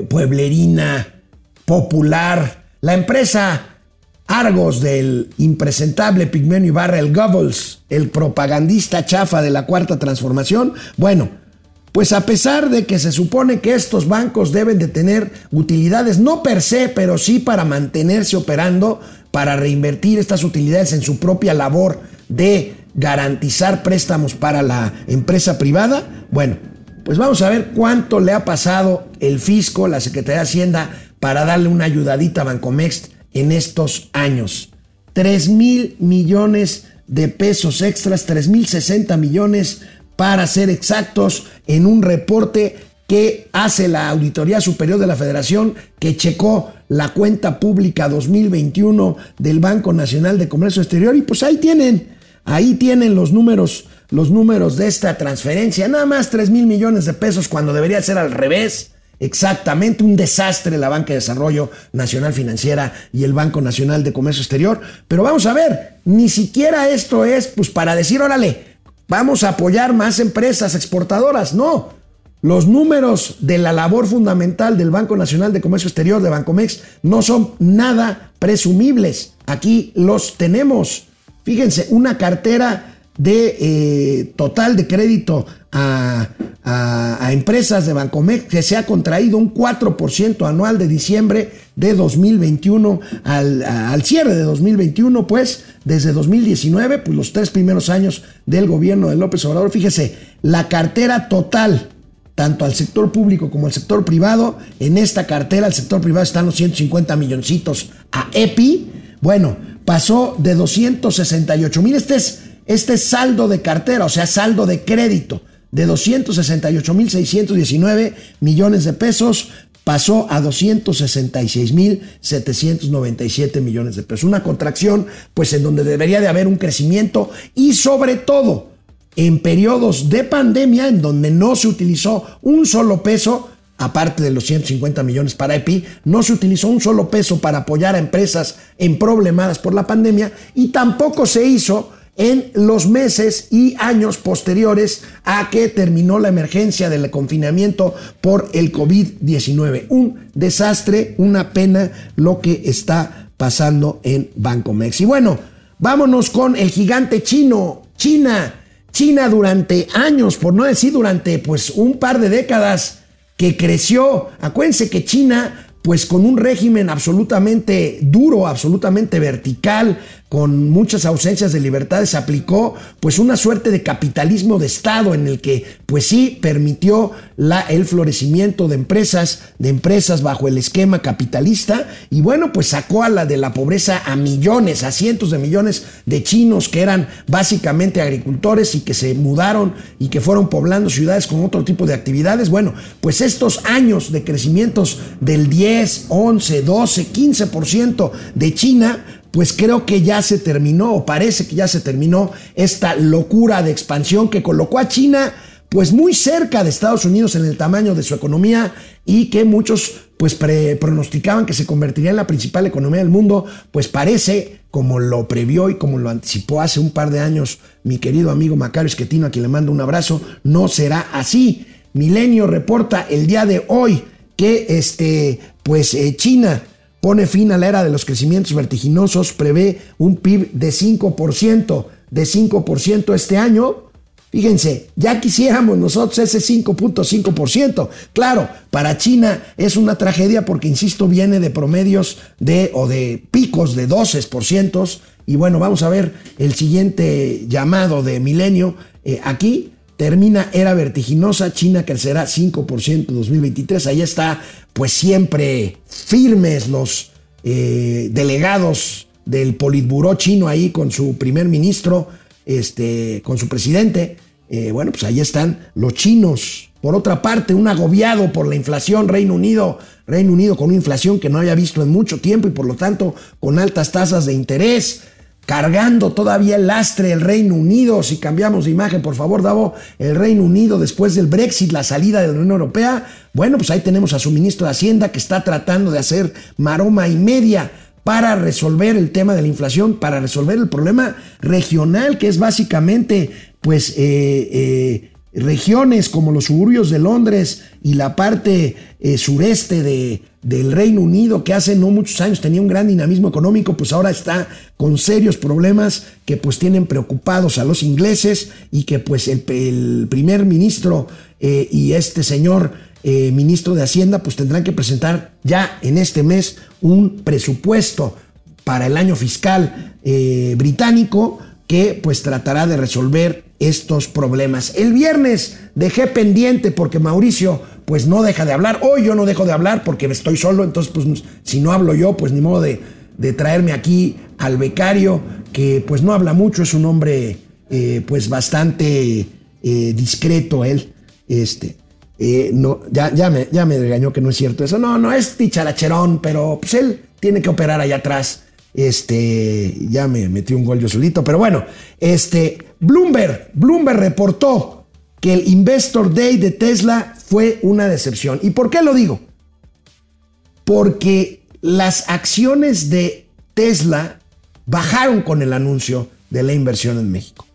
pueblerina, popular, la empresa Argos del impresentable Pigmenio Ibarra, el Goebbels, el propagandista chafa de la Cuarta Transformación, bueno, pues a pesar de que se supone que estos bancos deben de tener utilidades, no per se, pero sí para mantenerse operando, para reinvertir estas utilidades en su propia labor de garantizar préstamos para la empresa privada, bueno, pues vamos a ver cuánto le ha pasado el fisco, la Secretaría de Hacienda, para darle una ayudadita a Bancomext en estos años. 3 mil millones de pesos extras, 3 mil 60 millones para ser exactos, en un reporte que hace la Auditoría Superior de la Federación, que checó la cuenta pública 2021 del Banco Nacional de Comercio Exterior. Y pues ahí tienen, ahí tienen los números, los números de esta transferencia. Nada más 3 mil millones de pesos cuando debería ser al revés. Exactamente, un desastre la Banca de Desarrollo Nacional Financiera y el Banco Nacional de Comercio Exterior. Pero vamos a ver, ni siquiera esto es pues para decir, órale, vamos a apoyar más empresas exportadoras. No, los números de la labor fundamental del Banco Nacional de Comercio Exterior, de Bancomex, no son nada presumibles. Aquí los tenemos. Fíjense, una cartera de eh, total de crédito a, empresas de Bancomex que se ha contraído un 4% anual de diciembre de 2021 al, al, cierre de 2021, pues desde 2019, pues los tres primeros años del gobierno de López Obrador, fíjese, la cartera total, tanto al sector público como al sector privado, en esta cartera, al sector privado están los 150 milloncitos a EPI, bueno, pasó de 268 mil, este es, este es saldo de cartera, o sea, saldo de crédito, de 268 mil 619 millones de pesos, pasó a 266.797 millones de pesos. Una contracción, pues en donde debería de haber un crecimiento y sobre todo en periodos de pandemia en donde no se utilizó un solo peso, aparte de los 150 millones para EPI, no se utilizó un solo peso para apoyar a empresas en problemadas por la pandemia y tampoco se hizo en los meses y años posteriores a que terminó la emergencia del confinamiento por el COVID-19. Un desastre, una pena lo que está pasando en Bancomex. Y bueno, vámonos con el gigante chino, China. China durante años, por no decir durante pues un par de décadas, que creció. Acuérdense que China pues con un régimen absolutamente duro, absolutamente vertical, con muchas ausencias de libertades, aplicó pues una suerte de capitalismo de Estado en el que pues sí permitió la, el florecimiento de empresas, de empresas bajo el esquema capitalista y bueno pues sacó a la de la pobreza a millones, a cientos de millones de chinos que eran básicamente agricultores y que se mudaron y que fueron poblando ciudades con otro tipo de actividades. Bueno pues estos años de crecimientos del 10, 11, 12, 15% de China pues creo que ya se terminó, o parece que ya se terminó esta locura de expansión que colocó a China pues muy cerca de Estados Unidos en el tamaño de su economía y que muchos pues pronosticaban que se convertiría en la principal economía del mundo, pues parece, como lo previó y como lo anticipó hace un par de años mi querido amigo Macario Esquetino, a quien le mando un abrazo, no será así. Milenio reporta el día de hoy que este, pues eh, China pone fin a la era de los crecimientos vertiginosos, prevé un PIB de 5%, de 5% este año, Fíjense, ya quisiéramos nosotros ese 5.5%. Claro, para China es una tragedia porque, insisto, viene de promedios de o de picos de 12%. Y bueno, vamos a ver el siguiente llamado de milenio. Eh, aquí termina era vertiginosa, China crecerá 5% 2023. Ahí está, pues siempre firmes los eh, delegados del Politburó chino ahí con su primer ministro este, con su presidente. Eh, bueno, pues ahí están los chinos. Por otra parte, un agobiado por la inflación, Reino Unido, Reino Unido con una inflación que no había visto en mucho tiempo y por lo tanto con altas tasas de interés, cargando todavía el lastre el Reino Unido. Si cambiamos de imagen, por favor, Davo, el Reino Unido después del Brexit, la salida de la Unión Europea. Bueno, pues ahí tenemos a su ministro de Hacienda que está tratando de hacer maroma y media para resolver el tema de la inflación, para resolver el problema regional, que es básicamente, pues, eh, eh, regiones como los suburbios de Londres y la parte eh, sureste de, del Reino Unido, que hace no muchos años tenía un gran dinamismo económico, pues ahora está con serios problemas que pues tienen preocupados a los ingleses y que pues el, primer ministro y este señor eh, ministro de Hacienda, pues tendrán que presentar ya en este mes un presupuesto para el año fiscal eh, británico que pues tratará de resolver estos problemas. El viernes dejé pendiente porque Mauricio pues no deja de hablar. Hoy yo no dejo de hablar porque estoy solo, entonces pues si no hablo yo pues ni modo de, traerme aquí al becario que pues no habla mucho, es un hombre eh, pues bastante discreto él. Este, eh, no, ya, ya, me, ya me regañó que no es cierto eso. No, no es ticharacherón, pero pues él tiene que operar allá atrás. Este, ya me metí un gol yo solito, pero bueno, este, Bloomberg, Bloomberg reportó que el Investor Day de Tesla fue una decepción. ¿Y por qué lo digo? Porque las acciones de Tesla bajaron con el anuncio de la inversión en México.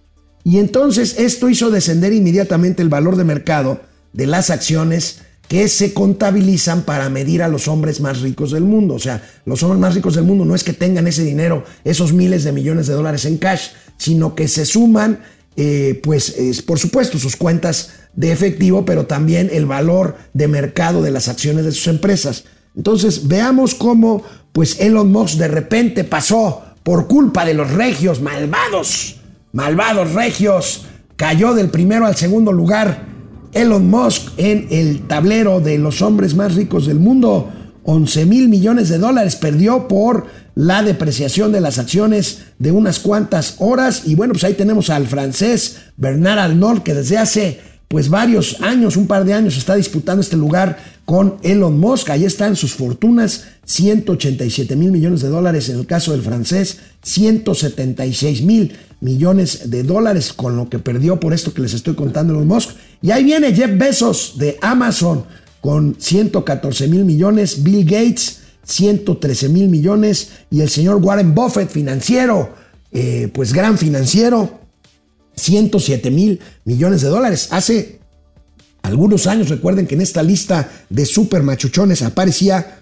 Y entonces esto hizo descender inmediatamente el valor de mercado de las acciones que se contabilizan para medir a los hombres más ricos del mundo. O sea, los hombres más ricos del mundo no es que tengan ese dinero, esos miles de millones de dólares en cash, sino que se suman, eh, pues, por supuesto, sus cuentas de efectivo, pero también el valor de mercado de las acciones de sus empresas. Entonces, veamos cómo, pues, Elon Musk de repente pasó por culpa de los regios malvados, malvados regios, cayó del primero al segundo lugar Elon Musk en el tablero de los hombres más ricos del mundo. 11 mil millones de dólares perdió por la depreciación de las acciones de unas cuantas horas. Y bueno, pues ahí tenemos al francés Bernard Arnault, que desde hace pues varios años, un par de años, está disputando este lugar con Elon Musk. Ahí están sus fortunas, 187 mil millones de dólares en el caso del francés, 176 mil millones de dólares con lo que perdió por esto que les estoy contando Elon Musk. Y ahí viene Jeff Bezos de Amazon con 114 mil millones, Bill Gates 113 mil millones y el señor Warren Buffett financiero, eh, pues gran financiero, 107 mil millones de dólares. Hace algunos años, recuerden que en esta lista de super machuchones aparecía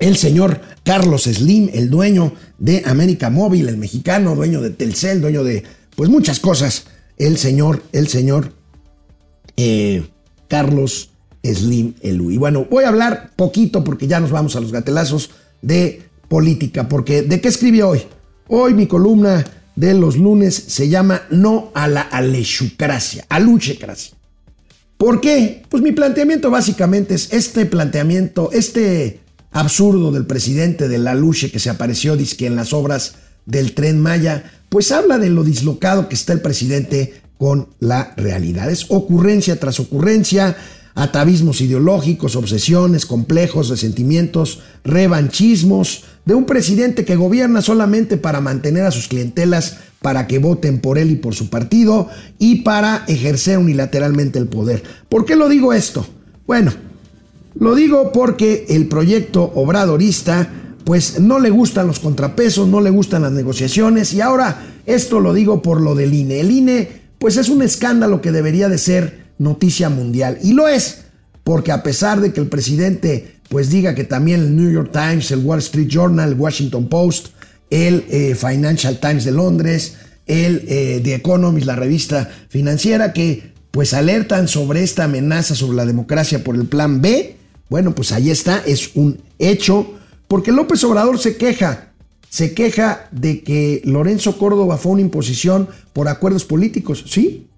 el señor Carlos Slim, el dueño de América Móvil, el mexicano, dueño de Telcel, dueño de pues muchas cosas. El señor, el señor eh, Carlos Slim Elu. Y bueno, voy a hablar poquito porque ya nos vamos a los gatelazos de política, porque ¿de qué escribí hoy? Hoy mi columna de los lunes se llama No a la alechucracia, aluchecracia. ¿Por qué? Pues mi planteamiento básicamente es este planteamiento, este absurdo del presidente de la luche que se apareció que en las obras del tren Maya, pues habla de lo dislocado que está el presidente con la realidad. Es ocurrencia tras ocurrencia, atavismos ideológicos, obsesiones, complejos, resentimientos, revanchismos, de un presidente que gobierna solamente para mantener a sus clientelas para que voten por él y por su partido y para ejercer unilateralmente el poder. ¿Por qué lo digo esto? Bueno, lo digo porque el proyecto obradorista pues no le gustan los contrapesos, no le gustan las negociaciones y ahora esto lo digo por lo del INE. El INE pues es un escándalo que debería de ser noticia mundial y lo es porque a pesar de que el presidente pues diga que también el New York Times, el Wall Street Journal, el Washington Post, el eh, Financial Times de Londres, el eh, The Economist, la revista financiera, que pues alertan sobre esta amenaza sobre la democracia por el plan B. Bueno, pues ahí está, es un hecho, porque López Obrador se queja, se queja de que Lorenzo Córdoba fue una imposición por acuerdos políticos. Sí,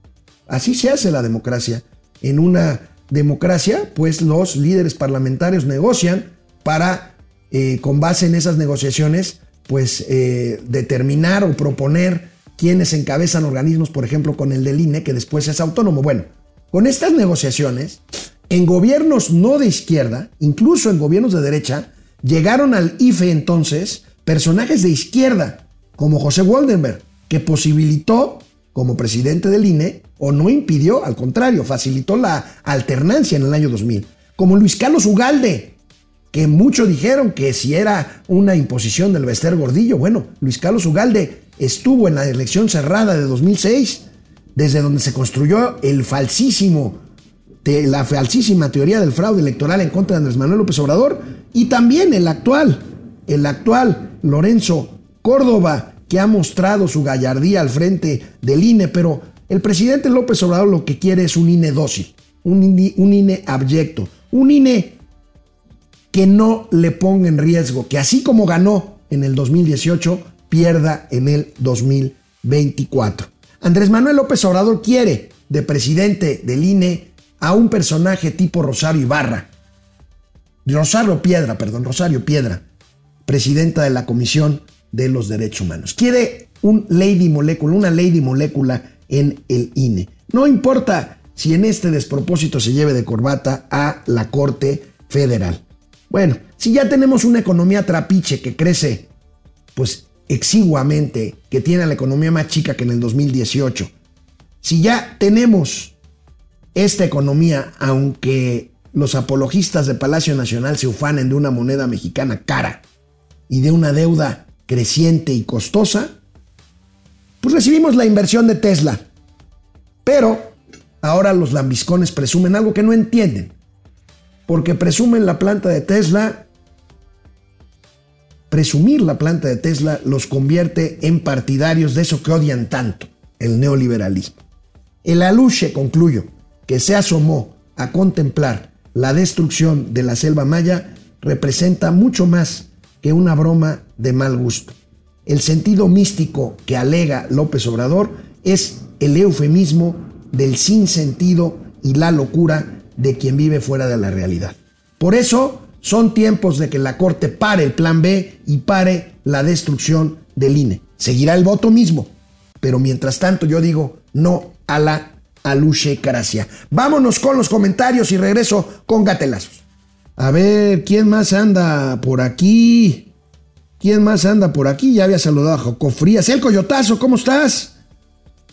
así se hace la democracia. En una democracia, pues los líderes parlamentarios negocian para, eh, con base en esas negociaciones, pues eh, determinar o proponer quienes encabezan organismos, por ejemplo, con el del INE, que después es autónomo. Bueno, con estas negociaciones, en gobiernos no de izquierda, incluso en gobiernos de derecha, llegaron al IFE entonces personajes de izquierda, como José Waldenberg, que posibilitó, como presidente del INE, o no impidió, al contrario, facilitó la alternancia en el año 2000, como Luis Carlos Ugalde, que muchos dijeron que si era una imposición del Bester Gordillo, bueno, Luis Carlos Ugalde estuvo en la elección cerrada de 2006, desde donde se construyó el falsísimo, la falsísima teoría del fraude electoral en contra de Andrés Manuel López Obrador, y también el actual, el actual Lorenzo Córdoba, que ha mostrado su gallardía al frente del INE, pero el presidente López Obrador lo que quiere es un INE dócil, un INE, abyecto, un INE que no le ponga en riesgo, que así como ganó en el 2018, pierda en el 2024. Andrés Manuel López Obrador quiere de presidente del INE a un personaje tipo Rosario Ibarra. Rosario Piedra, perdón, Rosario Piedra, presidenta de la Comisión de los Derechos Humanos. Quiere un lady molécula, una lady molécula en el INE. No importa si en este despropósito se lleve de corbata a la Corte Federal. Bueno, si ya tenemos una economía trapiche que crece, pues exiguamente, que tiene la economía más chica que en el 2018, si ya tenemos esta economía, aunque los apologistas de Palacio Nacional se ufanen de una moneda mexicana cara y de una deuda creciente y costosa, pues recibimos la inversión de Tesla. Pero ahora los lambiscones presumen algo que no entienden. Porque presumen la planta de Tesla. Presumir la planta de Tesla los convierte en partidarios de eso que odian tanto, el neoliberalismo. El aluche, concluyo, que se asomó a contemplar la destrucción de la selva maya representa mucho más que una broma de mal gusto. El sentido místico que alega López Obrador es el eufemismo del sinsentido y la locura de quien vive fuera de la realidad. Por eso son tiempos de que la Corte pare el plan B y pare la destrucción del INE. Seguirá el voto mismo, pero mientras tanto yo digo no a la aluche caracia. Vámonos con los comentarios y regreso con gatelazos. A ver, ¿quién más anda por aquí? ¿Quién más anda por aquí? Ya había saludado a Joco Frías. El Coyotazo, ¿cómo estás?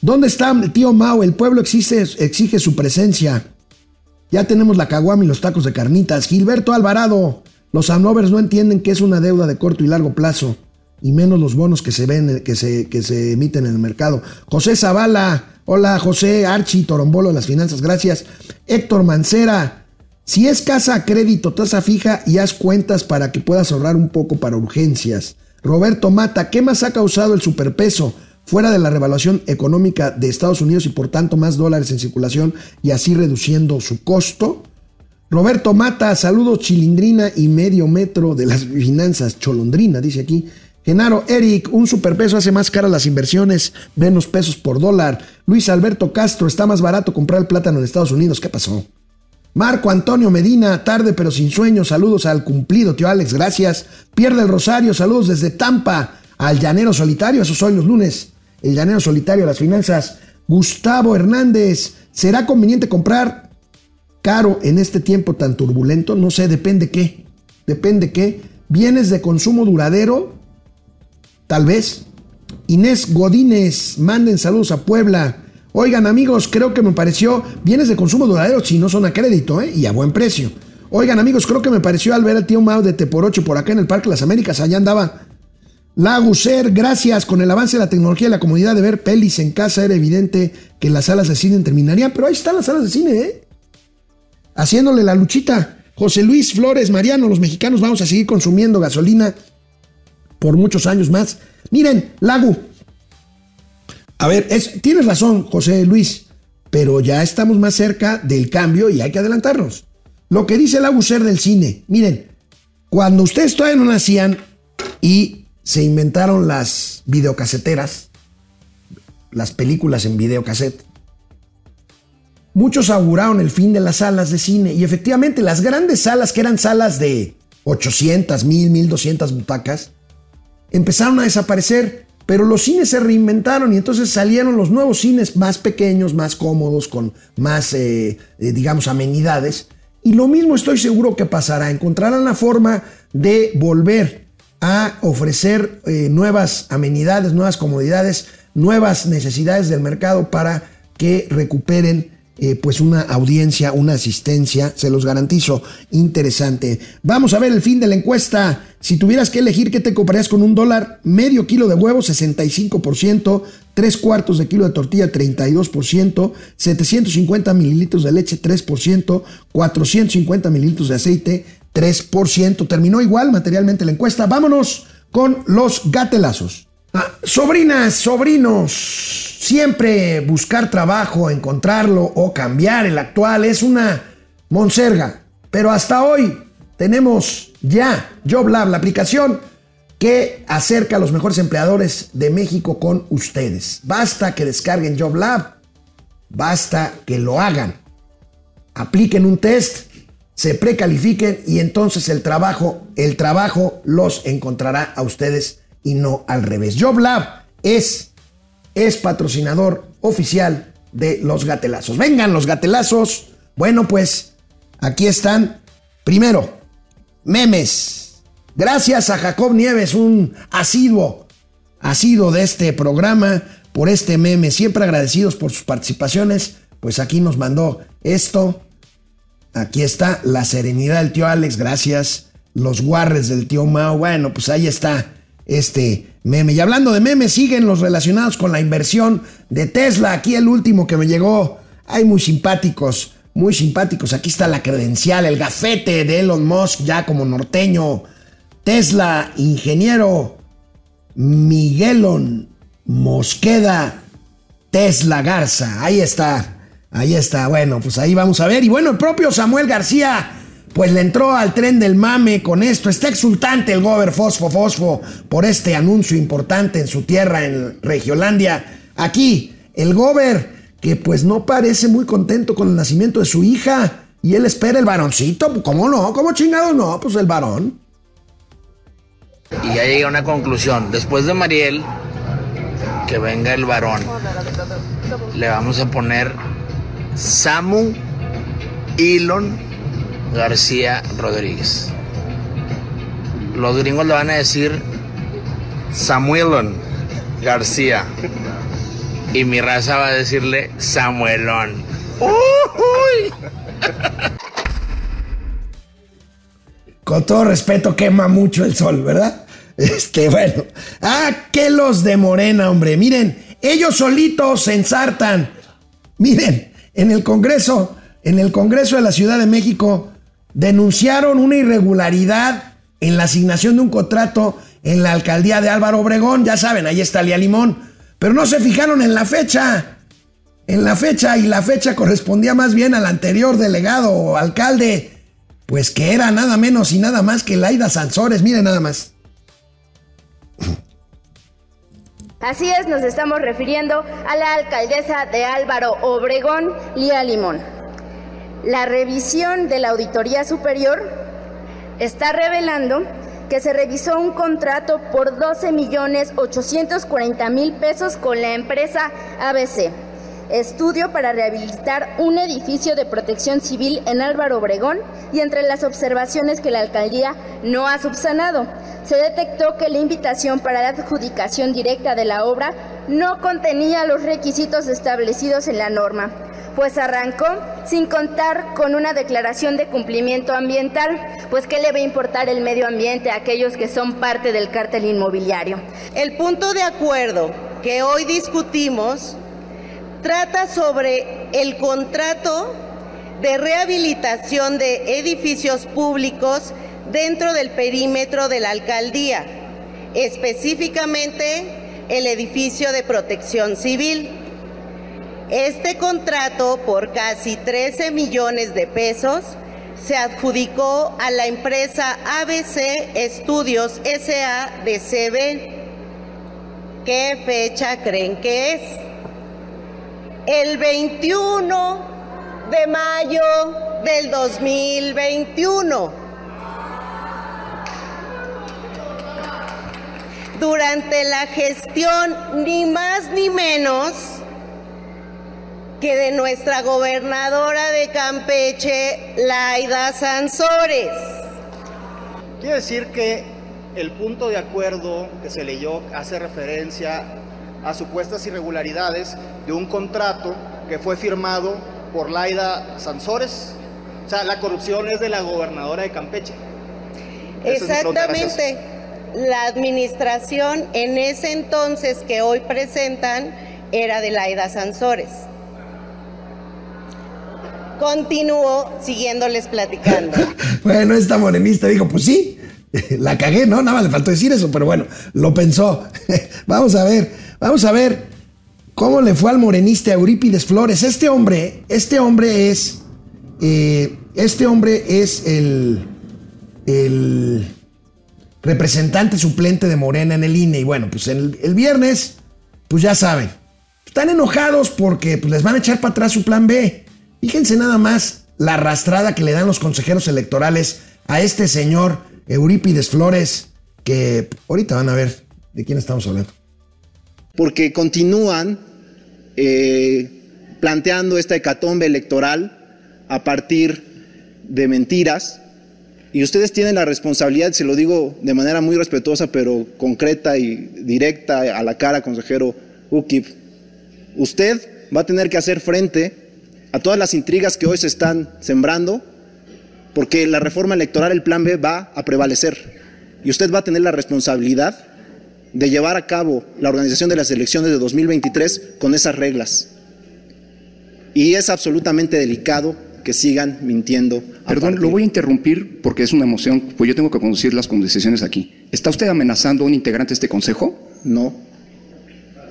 ¿Dónde está el tío Mao? El pueblo exige, su presencia. Ya tenemos la caguama y los tacos de carnitas. Gilberto Alvarado. Los Amnovers no entienden que es una deuda de corto y largo plazo. Y menos los bonos que se ven, que se, que se emiten en el mercado. José Zavala. Hola, José Archi, Torombolo de las Finanzas. Gracias. Héctor Mancera. Si es casa a crédito, tasa fija y haz cuentas para que puedas ahorrar un poco para urgencias. Roberto Mata, ¿qué más ha causado el superpeso? Fuera de la revaluación económica de Estados Unidos y por tanto más dólares en circulación y así reduciendo su costo. Roberto Mata, saludos Chilindrina y medio metro de las finanzas. Cholondrina, dice aquí. Genaro Eric, un superpeso hace más cara las inversiones, menos pesos por dólar. Luis Alberto Castro, está más barato comprar el plátano en Estados Unidos. ¿Qué pasó? Marco Antonio Medina, tarde pero sin sueño, saludos al cumplido, tío Alex, gracias. Pierde el Rosario, saludos desde Tampa, al Llanero Solitario, esos son los lunes. El Llanero Solitario, las finanzas. Gustavo Hernández, ¿será conveniente comprar caro en este tiempo tan turbulento? No sé, depende qué. Depende qué. Bienes de consumo duradero, tal vez. Inés Godínez, manden saludos a Puebla. Oigan amigos, creo que me pareció bienes de consumo duradero si no son a crédito ¿eh? y a buen precio. Oigan amigos, creo que me pareció al ver al tío Mao de Teporocho por acá en el Parque las Américas, allá andaba. Laguser, gracias. Con el avance de la tecnología y la comodidad de ver pelis en casa era evidente que las salas de cine terminarían, pero ahí están las salas de cine, ¿eh? Haciéndole la luchita. José Luis Flores, Mariano, los mexicanos vamos a seguir consumiendo gasolina por muchos años más. Miren, Lagu. A ver, es, tienes razón, José Luis, pero ya estamos más cerca del cambio y hay que adelantarnos. Lo que dice Lagu Ser del cine, miren, cuando ustedes todavía no nacían y se inventaron las videocaseteras, las películas en videocassette, muchos auguraron el fin de las salas de cine y efectivamente las grandes salas que eran salas de 800, 1000, 1200 butacas empezaron a desaparecer, pero los cines se reinventaron y entonces salieron los nuevos cines más pequeños, más cómodos, con más, eh, eh, digamos, amenidades. Y lo mismo estoy seguro que pasará. Encontrarán la forma de volver a ofrecer eh, nuevas amenidades, nuevas comodidades, nuevas necesidades del mercado para que recuperen eh, pues una audiencia, una asistencia, se los garantizo, interesante. Vamos a ver el fin de la encuesta. Si tuvieras que elegir qué te comprarías con un dólar, medio kilo de huevo, 65%, tres cuartos de kilo de tortilla, 32%, 750 mililitros de leche, 3%, 450 mililitros de aceite, 3%. Terminó igual materialmente la encuesta. Vámonos con los gatelazos. Ah, sobrinas, sobrinos, siempre buscar trabajo, encontrarlo o cambiar el actual es una monserga. Pero hasta hoy tenemos ya JobLab, la aplicación que acerca a los mejores empleadores de México con ustedes. Basta que descarguen JobLab, basta que lo hagan. Apliquen un test, se precalifiquen y entonces el trabajo, el trabajo los encontrará a ustedes y no al revés. JobLab es, es patrocinador oficial de los gatelazos. Vengan los gatelazos. Bueno, pues aquí están. Primero, memes. Gracias a Jacob Nieves, un asiduo, asiduo de este programa, por este meme. Siempre agradecidos por sus participaciones. Pues aquí nos mandó esto. Aquí está la serenidad del tío Alex, gracias. Los guarres del tío Mao. Bueno, pues ahí está este meme. Y hablando de memes, siguen los relacionados con la inversión de Tesla. Aquí el último que me llegó. Hay muy simpáticos, muy simpáticos. Aquí está la credencial, el gafete de Elon Musk ya como norteño. Tesla, ingeniero Miguelon Mosqueda Tesla Garza. Ahí está, ahí está. Bueno, pues ahí vamos a ver. Y bueno, el propio Samuel García pues le entró al tren del mame con esto. Está exultante el gober Fosfo Fosfo por este anuncio importante en su tierra, en Regiolandia. Aquí, el gober, que pues no parece muy contento con el nacimiento de su hija. Y él espera el varoncito. ¿Cómo no? ¿Cómo chingado no? Pues el varón. Y ya llegué a una conclusión. Después de Mariel, que venga el varón. Le vamos a poner Samu Elon García Rodríguez. Los gringos le van a decir Samuelon García. Y mi raza va a decirle Samuelón. ¡Uy! Con todo respeto, quema mucho el sol, ¿verdad? Este, bueno. Ah, que los de Morena, hombre. Miren, ellos solitos se ensartan. Miren, en el Congreso, en el Congreso de la Ciudad de México, denunciaron una irregularidad en la asignación de un contrato en la alcaldía de Álvaro Obregón. Ya saben, ahí está Lía Limón. Pero no se fijaron en la fecha. En la fecha, y la fecha correspondía más bien al anterior delegado o alcalde, pues que era nada menos y nada más que Laida Sansores. Miren nada más. Así es, nos estamos refiriendo a la alcaldesa de Álvaro Obregón, Lía Limón. La revisión de la Auditoría Superior está revelando que se revisó un contrato por 12 millones 840 mil pesos con la empresa ABC, estudio para rehabilitar un edificio de protección civil en Álvaro Obregón y entre las observaciones que la alcaldía no ha subsanado, se detectó que la invitación para la adjudicación directa de la obra no contenía los requisitos establecidos en la norma, pues arrancó sin contar con una declaración de cumplimiento ambiental, pues qué le va a importar el medio ambiente a aquellos que son parte del cártel inmobiliario. El punto de acuerdo que hoy discutimos trata sobre el contrato de rehabilitación de edificios públicos dentro del perímetro de la alcaldía, específicamente el edificio de protección civil. Este contrato por casi 13 millones de pesos se adjudicó a la empresa ABC Estudios SA de CB. ¿Qué fecha creen que es? El 21 de mayo del 2021. Durante la gestión, ni más ni menos que de nuestra gobernadora de Campeche, Laida Sansores. Quiere decir que el punto de acuerdo que se leyó hace referencia a supuestas irregularidades de un contrato que fue firmado por Laida Sansores. O sea, la corrupción es de la gobernadora de Campeche. Exactamente. La administración en ese entonces que hoy presentan era de Laida Sansores. Continúo siguiéndoles platicando. bueno, esta morenista dijo, pues sí, la cagué, ¿no? Nada más le faltó decir eso, pero bueno, lo pensó. vamos a ver, vamos a ver cómo le fue al morenista Eurípides Flores. Este hombre, este hombre es, eh, este hombre es el, el representante suplente de Morena en el INE. Y bueno, pues el, el viernes, pues ya saben, están enojados porque pues, les van a echar para atrás su plan B. Fíjense nada más la arrastrada que le dan los consejeros electorales a este señor Eurípides Flores, que ahorita van a ver de quién estamos hablando. Porque continúan eh, planteando esta hecatombe electoral a partir de mentiras. Y ustedes tienen la responsabilidad, se lo digo de manera muy respetuosa, pero concreta y directa a la cara, consejero UKIP. Usted va a tener que hacer frente a todas las intrigas que hoy se están sembrando, porque la reforma electoral, el plan B, va a prevalecer. Y usted va a tener la responsabilidad de llevar a cabo la organización de las elecciones de 2023 con esas reglas. Y es absolutamente delicado que sigan mintiendo. Perdón, lo voy a interrumpir porque es una emoción, pues yo tengo que conducir las conversaciones aquí. ¿Está usted amenazando a un integrante de este consejo? No.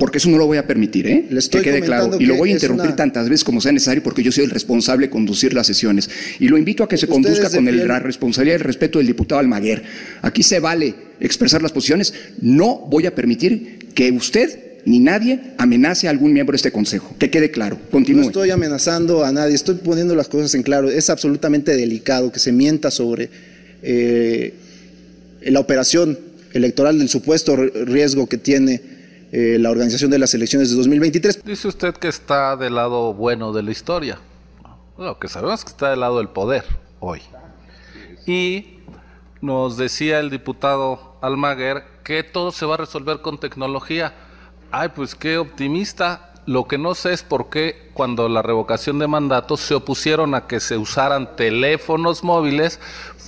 Porque eso no lo voy a permitir, ¿eh? Le estoy que quede claro. Y lo voy a interrumpir una... tantas veces como sea necesario porque yo soy el responsable de conducir las sesiones. Y lo invito a que se conduzca con el, la responsabilidad y el respeto del diputado Almaguer. Aquí se vale expresar las posiciones. No voy a permitir que usted ni nadie amenace a algún miembro de este consejo. Que quede claro. Continúe. No estoy amenazando a nadie, estoy poniendo las cosas en claro. Es absolutamente delicado que se mienta sobre eh, la operación electoral del supuesto riesgo que tiene eh, la organización de las elecciones de 2023. Dice usted que está del lado bueno de la historia. Lo que sabemos es que está del lado del poder hoy. Y nos decía el diputado Almaguer que todo se va a resolver con tecnología. Ay, pues qué optimista. Lo que no sé es por qué cuando la revocación de mandatos se opusieron a que se usaran teléfonos móviles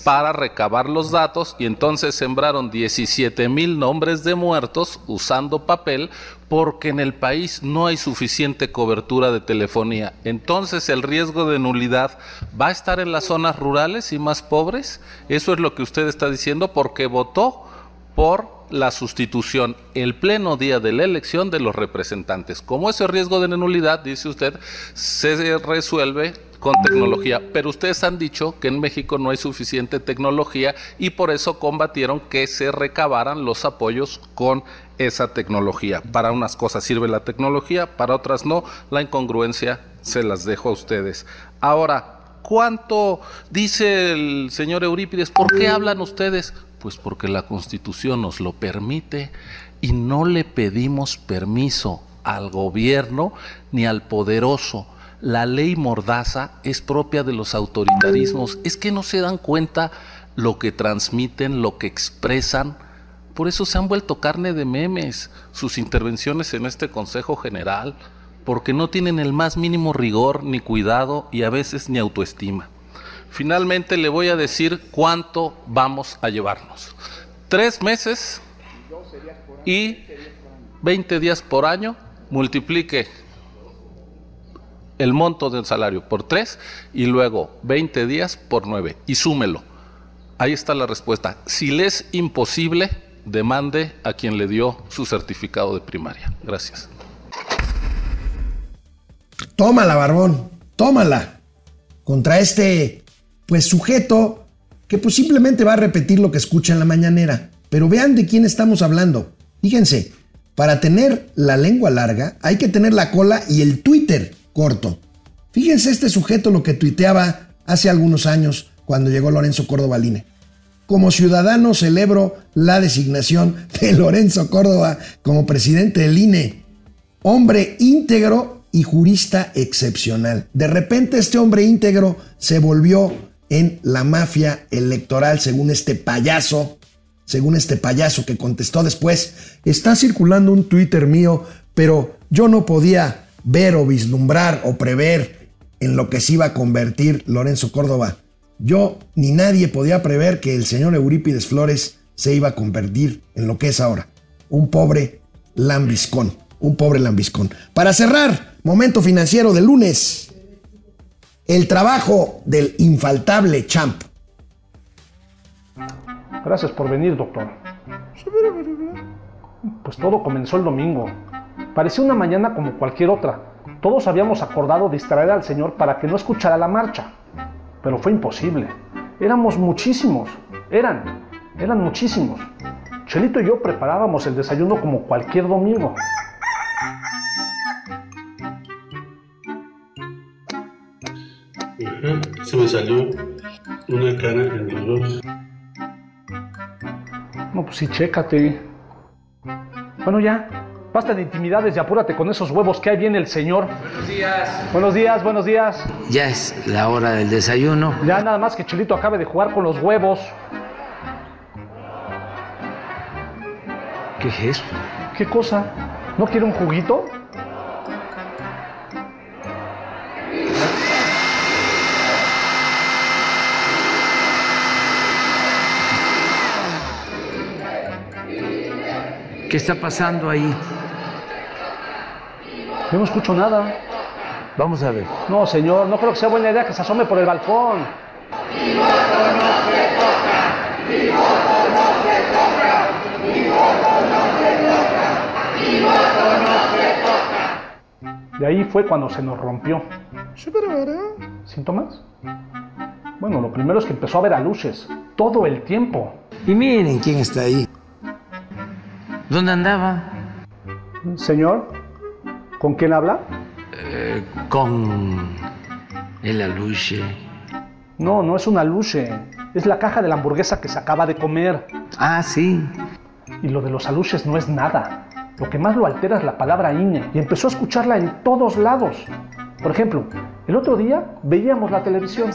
para recabar los datos y entonces sembraron 17 mil nombres de muertos usando papel porque en el país no hay suficiente cobertura de telefonía. Entonces el riesgo de nulidad va a estar en las zonas rurales y más pobres. Eso es lo que usted está diciendo porque votó por la sustitución el pleno día de la elección de los representantes. Como ese riesgo de nulidad, dice usted, se resuelve con tecnología, pero ustedes han dicho que en México no hay suficiente tecnología y por eso combatieron que se recabaran los apoyos con esa tecnología. Para unas cosas sirve la tecnología, para otras no. La incongruencia se las dejo a ustedes. Ahora, ¿cuánto dice el señor Eurípides? ¿Por qué hablan ustedes? Pues porque la Constitución nos lo permite y no le pedimos permiso al gobierno ni al poderoso. La ley mordaza es propia de los autoritarismos. Es que no se dan cuenta lo que transmiten, lo que expresan. Por eso se han vuelto carne de memes sus intervenciones en este Consejo General, porque no tienen el más mínimo rigor ni cuidado y a veces ni autoestima. Finalmente le voy a decir cuánto vamos a llevarnos. Tres meses y 20 días por año, multiplique el monto del salario por tres y luego 20 días por nueve y súmelo. Ahí está la respuesta. Si le es imposible, demande a quien le dio su certificado de primaria. Gracias. Tómala, Barbón, tómala. Contra este, pues, sujeto que pues simplemente va a repetir lo que escucha en la mañanera. Pero vean de quién estamos hablando. Fíjense, para tener la lengua larga hay que tener la cola y el Twitter corto. Fíjense este sujeto lo que tuiteaba hace algunos años cuando llegó Lorenzo Córdoba al INE. Como ciudadano celebro la designación de Lorenzo Córdoba como presidente del INE. Hombre íntegro y jurista excepcional. De repente este hombre íntegro se volvió en la mafia electoral según este payaso, según este payaso que contestó después, está circulando un Twitter mío, pero yo no podía ver o vislumbrar o prever en lo que se iba a convertir Lorenzo Córdoba. Yo ni nadie podía prever que el señor Eurípides Flores se iba a convertir en lo que es ahora, un pobre lambiscón, un pobre lambiscón. Para cerrar, momento financiero del lunes, el trabajo del infaltable champ. Gracias por venir, doctor. Pues todo comenzó el domingo. Parecía una mañana como cualquier otra. Todos habíamos acordado distraer al Señor para que no escuchara la marcha. Pero fue imposible. Éramos muchísimos. Eran. Eran muchísimos. Chelito y yo preparábamos el desayuno como cualquier domingo. se me salió una cara en los ojos. No, pues sí, chécate. Bueno, ya. Basta de intimidades y apúrate con esos huevos que ahí viene el señor. Buenos días. Buenos días, buenos días. Ya es la hora del desayuno. Ya nada más que Chelito acabe de jugar con los huevos. ¿Qué es esto? ¿Qué cosa? ¿No quiere un juguito? ¿Qué está pasando ahí? Yo no escucho nada. Vamos a ver. No, señor, no creo que sea buena idea que se asome por el balcón. Mi voto no se toca, mi voto no se toca, mi voto no se toca, mi voto no se toca. De ahí fue cuando se nos rompió. ¿Síntomas? Bueno, lo primero es que empezó a ver a luces, todo el tiempo. Y miren quién está ahí. ¿Dónde andaba? Señor, ¿con quién habla? Eh, con el aluche. No, no es un aluche. Es la caja de la hamburguesa que se acaba de comer. Ah, sí. Y lo de los aluches no es nada. Lo que más lo altera es la palabra INE. Y empezó a escucharla en todos lados. Por ejemplo, el otro día veíamos la televisión.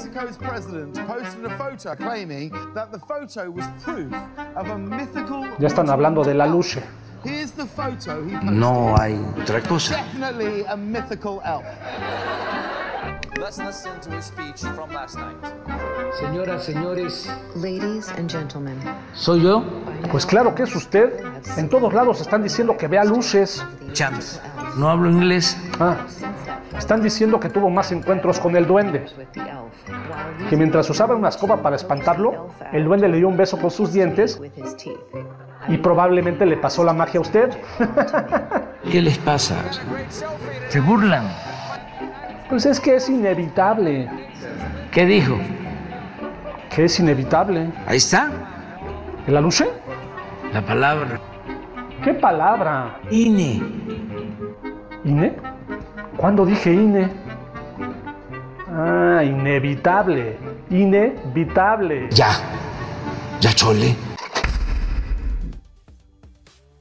Ya están hablando de la luche. No hay otra cosa. Señoras, señores. Ladies and gentlemen. ¿Soy yo? Pues claro que es usted. En todos lados están diciendo que vea luces. Champs, no hablo inglés. Ah, están diciendo que tuvo más encuentros con el duende. Que mientras usaba una escoba para espantarlo, el duende le dio un beso con sus dientes y probablemente le pasó la magia a usted. ¿Qué les pasa? ¿Se burlan? Pues es que es inevitable. ¿Qué dijo? Que es inevitable. Ahí está. ¿El aluche? La palabra. ¿Qué palabra? INE. ¿INE? ¿Cuándo dije INE? Ah, inevitable. Inevitable. Ya. Ya chole.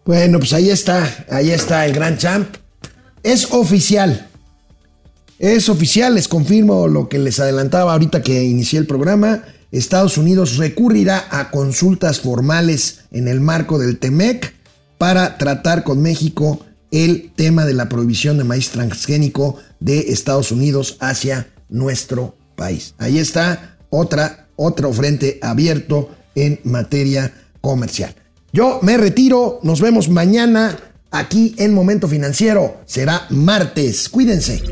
Bueno, pues ahí está, ahí está el gran champ. Es oficial. Es oficial, les confirmo lo que les adelantaba ahorita que inicié el programa. Estados Unidos recurrirá a consultas formales en el marco del TEMEC para tratar con México el tema de la prohibición de maíz transgénico de Estados Unidos hacia nuestro país. Ahí está otra, otro frente abierto en materia comercial. Yo me retiro, nos vemos mañana aquí en Momento Financiero. Será martes. Cuídense.